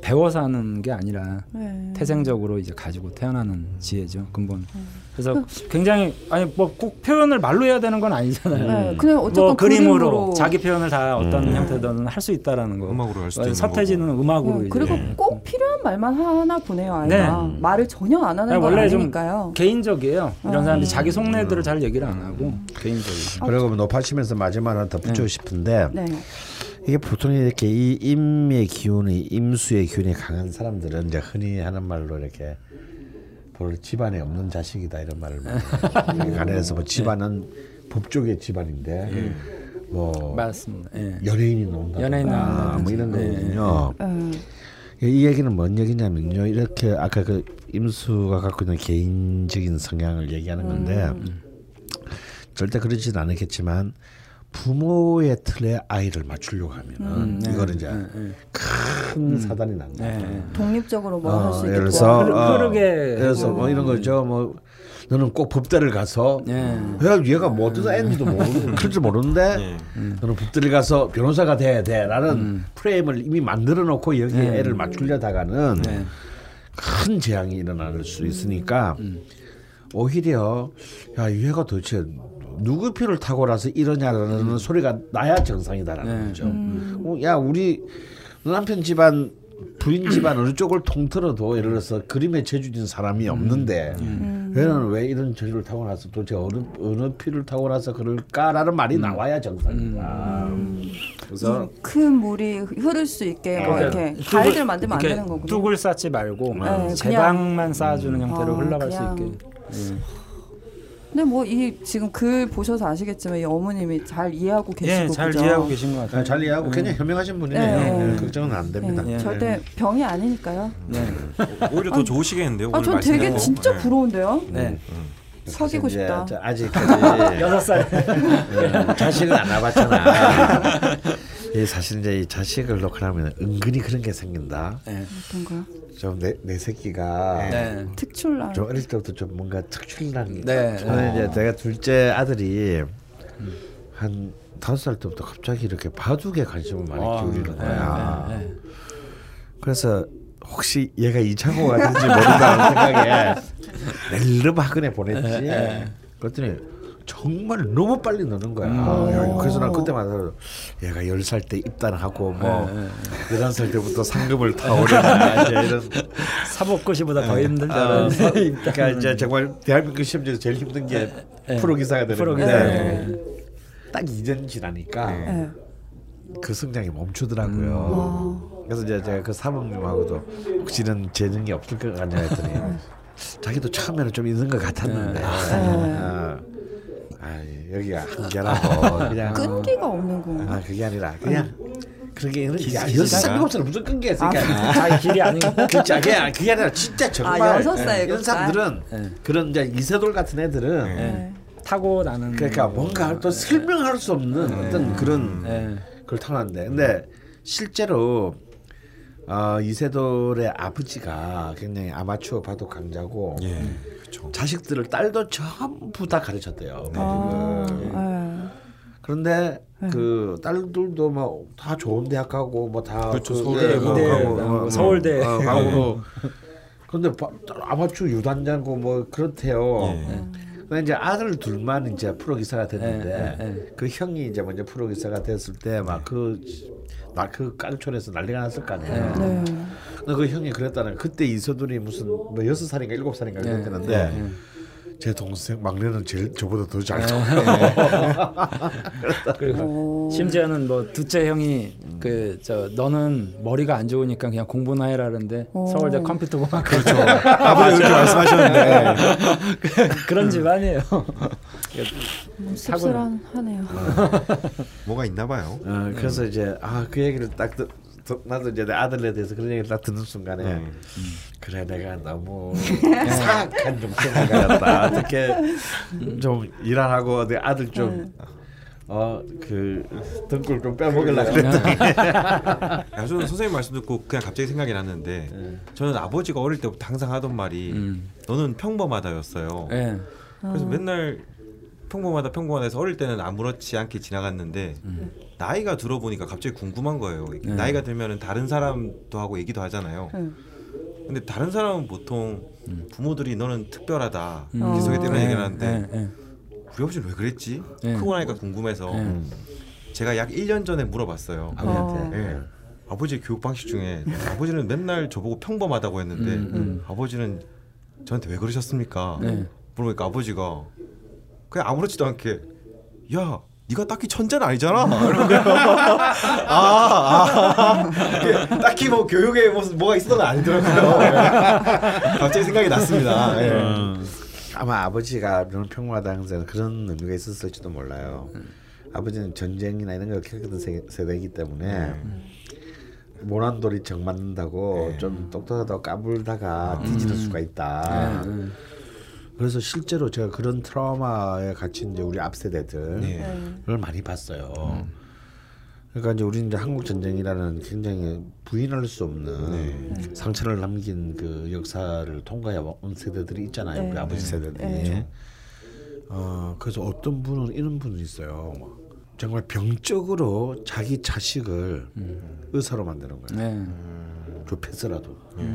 배워서 하는 게 아니라 네. 태생적으로 이제 가지고 태어나는 지혜죠 근본. 그래서 그, 굉장히 아니 뭐 꼭 표현을 말로 해야 되는 건 아니잖아요. 네, 그냥 어쨌든 뭐 그림으로, 그림으로, 자기 표현을 다 어떤 음. 형태든 할 수 있다라는 거. 음악으로 할 수 있는 서태지는 거고. 음악으로. 네, 그리고 꼭 필요한 말만 하나 보내요 아이가. 네. 말을 전혀 안 하는 건 아니니까요. 개인적이에요. 이런 아. 사람들이 자기 속내들을 잘 얘기를 안 하고 개인적이에요. 그리고 높아지면서 마지막 하나 덧붙이고 네. 싶은데. 네. 이게 보통 이렇게 이 임의 기운이 임수의 기운이 강한 사람들은 이제 흔히 하는 말로 이렇게 볼 집안에 없는 자식이다 이런 말을 가내서 뭐 집안은 네. 법조계 집안인데 네. 뭐 맞습니다. 네. 연예인이 나온다. 연예인 나온다. 뭐 이런 거거든요. 이 얘기는 뭔 얘기냐면요. 이렇게 아까 그 임수가 갖고 있는 개인적인 성향을 얘기하는 건데 음. 절대 그러진 않았겠지만 부모의 틀에 아이를 맞추려고 하면은 음, 네, 이거는 이제 네, 네. 큰 음. 사단이 난 거예요. 네. 독립적으로 뭐 할수 어, 있겠고. 예를 들어서 어, 흐르게 그래서 뭐 이런 거죠. 뭐 너는 꼭 법대를 가서 네. 얘가 뭐 어디서 애인지도 모르고 그럴지 모르는데 네. 너는 법대를 가서 변호사가 돼야 돼라는 음. 프레임을 이미 만들어 놓고 여기에 네. 애를 맞추려다가는 네. 큰 재앙이 일어날 수 있으니까 음. 오히려 야 얘가 도대체 누구 표를 타고 나서 이러냐라는 음. 소리가 나야 정상이다라는 네. 거죠. 음. 어, 야 우리 남편 집안 부인 집안 어느 쪽을 통틀어도 예를 들어서 그림에 재주진 사람이 음. 없는데 음. 얘는 왜 이런 재주를 타고 나서 도대체 어느 어느 피를 타고 나서 그럴까라는 말이 음. 나와야 정상이다. 음. 그래서 큰 물이 흐를 수 있게 뭐 그러니까 이렇게 가이드를 만들면 안 되는 거군요. 뚝을 쌓지 말고 네, 제방만 쌓아주는 형태로 아, 흘러갈 수 있게. 네. 근데 뭐 이 지금 글 보셔서 아시겠지만 이 어머님이 잘 이해하고 예, 계시고 예, 잘 그죠? 이해하고 계신 것 같아요. 네, 잘 이해하고 그냥 음. 현명하신 분이네요. 네. 네. 걱정은 안 됩니다. 네. 절대 병이 아니니까요. 네. 오히려 더 좋으시겠는데요. 아, 전 되게 진짜 부러운데요. 네. 음. 음. 사귀고 싶다. 아직까지 여섯 살 자식은 안 와봤잖아. 예, 사실 이제 이 자식을 놓고 나면 은근히 그런 게 생긴다. 네. 어떤가? 좀내 내 새끼가 네. 특출난. 좀 어릴 때부터 좀 뭔가 특출난. 네. 저는 이제 내가 둘째 아들이 음. 한 다섯 살 때부터 갑자기 이렇게 바둑에 관심을 많이 와, 기울이는 거야. 네, 네, 네. 그래서 혹시 얘가 이창호가 된지 모른다는 생각에 낼름 학원에 보냈지. 네. 그랬더니 정말 너무 빨리 느는 거야. 음. 그래서 난 그때마다 얘가 열 살 때 입단하고 뭐 네, 네. 열한 살 때부터 상급을 타오르나 이런 사법고시보다 더 힘들잖아. 어, 그러니까 이제 정말 대한민국 시험 중에서 제일 힘든 게 네. 프로 기사가 되는 건데 딱 이전 지나니까 그 성장이 멈추더라고요. 음. 그래서 이제 제가 그 사범님하고도 혹시 는 재능이 없을 것 같냐 했더니 자기도 처음에는 좀 있는 것 같았는데. 어. 아, 여기가 한계라고 그냥 끈기가 없는 거. 아 그게 아니라 그냥 그런 게 여섯 살 일곱 살 무슨 끈기가 있으니까 아, 자기 길이 아닌 거. 그렇지 그게 그게 아니라 진짜 정말 아, 여섯 살 이런 사람들은 네. 그런 이제 이세돌 같은 애들은 네. 타고 나는 그러니까 뭔가 또 설명할 수 없는 네. 어떤 그런 네. 걸 타는데 근데 실제로 어, 이세돌의 아버지가 굉장히 아마추어 바둑 강자고 예. 그렇죠. 자식들을 딸도 전부 다 가르쳤대요. 아, 네. 그런데 네. 그 딸들도 뭐다 좋은 대학 가고 뭐다 그렇죠. 그, 서울대 네, 뭐, 가고 뭐, 뭐, 서울대 어, 가고 근데 아마추어 유단자고 뭐 그렇대요. 예. 근데 이제 아들 둘만 이제 프로 기사가 됐는데 예, 예, 예. 그 형이 이제 먼저 프로 기사가 됐을 때 막 그 나그 깡촌에서 난리가 났을 거 아니에요. 네. 그 형이 그랬다는 그때 이서둔이 무슨 뭐 여섯 살인가 일곱 살인가 네. 그랬는데 네. 네. 제 동생 막내는 제일 저보다 더잘 네. 그리고 심지어는 뭐 둘째 형이 음. 그저 너는 머리가 안 좋으니까 그냥 공부나 해라는데 서울대 컴퓨터공학 그렇죠 아버지 그렇게 말씀하셨는데 그런 집안이에요. 뭐 씁쓸하네요. 뭐가 있나 봐요. 어, 그래서 음. 이제 아 그 얘기를 딱 듣, 나도 이제 내 아들에 대해서 그런 얘기를 딱 듣는 순간에 음. 그래 내가 너무 사악한 좀 생각이었다. 어떻게 좀 일하고 내 아들 좀 어 그 등골 좀 빼먹으려 그랬더니 저는 선생님 말씀 듣고 그냥 갑자기 생각이 났는데 네. 저는 아버지가 어릴 때부터 항상 하던 말이 음. 너는 평범하다였어요. 네. 그래서 어. 맨날 평범하다 평범하다해서 어릴 때는 아무렇지 않게 지나갔는데 음. 나이가 들어보니까 갑자기 궁금한 거예요. 네. 나이가 들면은 다른 사람도 하고 얘기도 하잖아요. 음. 근데 다른 사람은 보통 음. 부모들이 너는 특별하다 음. 계속 이런 네. 얘기를 하는데 네, 네. 우리 아버지는 왜 그랬지? 네. 크고 나니까 궁금해서 네. 제가 약 1년 전에 물어봤어요. 아버지한테. 네. 아버지 교육 방식 중에 아버지는 맨날 저보고 평범하다고 했는데 음, 음. 아버지는 저한테 왜 그러셨습니까? 물어보니까 아버지가 그냥 아무렇지도 않게 야 네가 딱히 천재는 아니잖아. 아, 아, 아. 딱히 뭐 교육에 뭐, 뭐가 있었던 건 아니더라고요. 갑자기 생각이 났습니다. 네. 음. 아마 아버지가 너무 평범하다 그런 의미가 있었을지도 몰라요. 음. 아버지는 전쟁이나 이런 걸 겪었던 세대이기 때문에 음. 모란돌이 정 맞는다고 네. 좀 똑똑하다고 까불다가 뒤지는 수가 있다. 네. 그래서 실제로 제가 그런 트라우마에 갇힌 이제 우리 앞 세대들을 네. 많이 봤어요. 음. 그러니까 이제 우리 이제 한국 전쟁이라는 굉장히 부인할 수 없는 네. 상처를 남긴 그 역사를 통과해 온 세대들이 있잖아요. 네. 우리 아버지 세대들이. 네. 어 그래서 어떤 분은 이런 분이 있어요. 정말 병적으로 자기 자식을 음. 의사로 만드는 거예요. 네. 좁혀서라도. 음.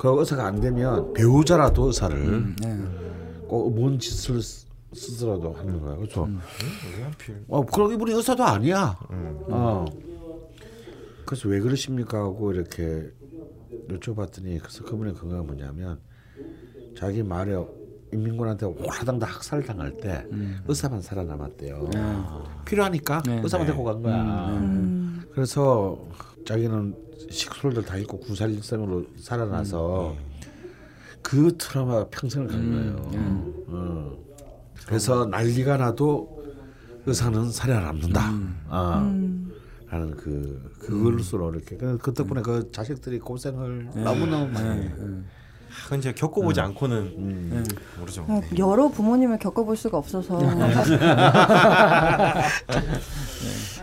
그 의사가 안 되면 배우자라도 의사를 음, 네. 꼭뭔 짓을 스스로도 하는 거야. 그렇죠. 음. 어, 그럼 이분이 의사도 아니야. 음. 어. 그래서 왜 그러십니까 하고 이렇게 여쭤봤더니 그래서 그분의 근거가 뭐냐면 자기 말에 인민군한테 오라당 다 학살 당할 때 음. 의사만 살아남았대요. 네. 필요하니까 네. 의사만 데리고 간 거야. 음. 음. 그래서 자기는 식솔들 다 있고 구살일생으로 살아나서 음. 그 트라우마가 평생을 간 음. 거예요. 어. 그래서 난리가 나도 의사는 살아남는다. 음. 아. 음. 라는 그 그걸로 이렇게 그, 그 덕분에 그 자식들이 고생을 네. 너무 너무 많이. 네. 네. 그건 이제 겪어보지 음. 않고는 음. 모르죠. 어, 여러 부모님을 겪어볼 수가 없어서.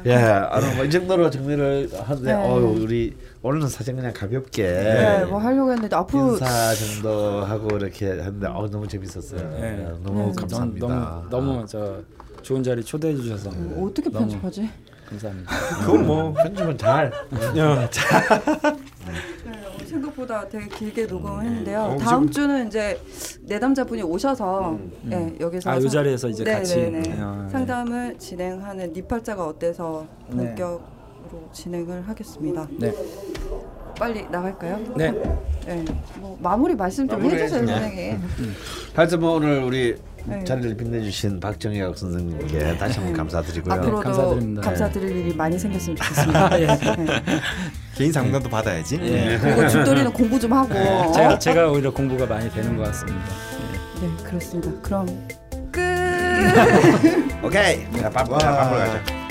예, 아, 뭐이 정도로 정리를 하는데, 네. 어, 우리 오늘은 사실 그냥 가볍게. 네, 뭐 하려고 했는데 앞으로 인사 정도 하고 이렇게 했는데, 어, 너무 재밌었어요. 네. 너무 네. 감사합니다. 너무, 너무 저 좋은 자리 초대해 주셔서. 음, 어떻게 편집하지? 감사합니다. 그건 뭐 편집은 잘. 잘. 생각보다 되게 길게 녹음했는데요. 어, 다음 주는 이제 내담자분이 오셔서 음, 음. 네, 여기서 아, 이 자리에서 이제 네, 같이 네, 네. 아, 네. 상담을 진행하는 니팔자가 어때서 네. 본격으로 진행을 하겠습니다. 네. 빨리 나갈까요? 네. 네. 뭐 마무리 말씀 좀 마무리 해주세요, 선생님. 하여튼 뭐 오늘 우리 네. 자리를 빛내주신 박정혁 선생님께 다시 한번 감사드리고요. 앞으로도 감사드립니다. 감사드릴 일이 많이 생겼으면 좋겠습니다. 예. 개인 상담도 받아야지. 예. 그리고 죽돌이는 공부 좀 하고. 네. 제가, 제가 오히려 공부가 많이 되는 것 같습니다. 네, 그렇습니다. 그럼 끝. 오케이. 자, 밥, 자, 밥으로 가자.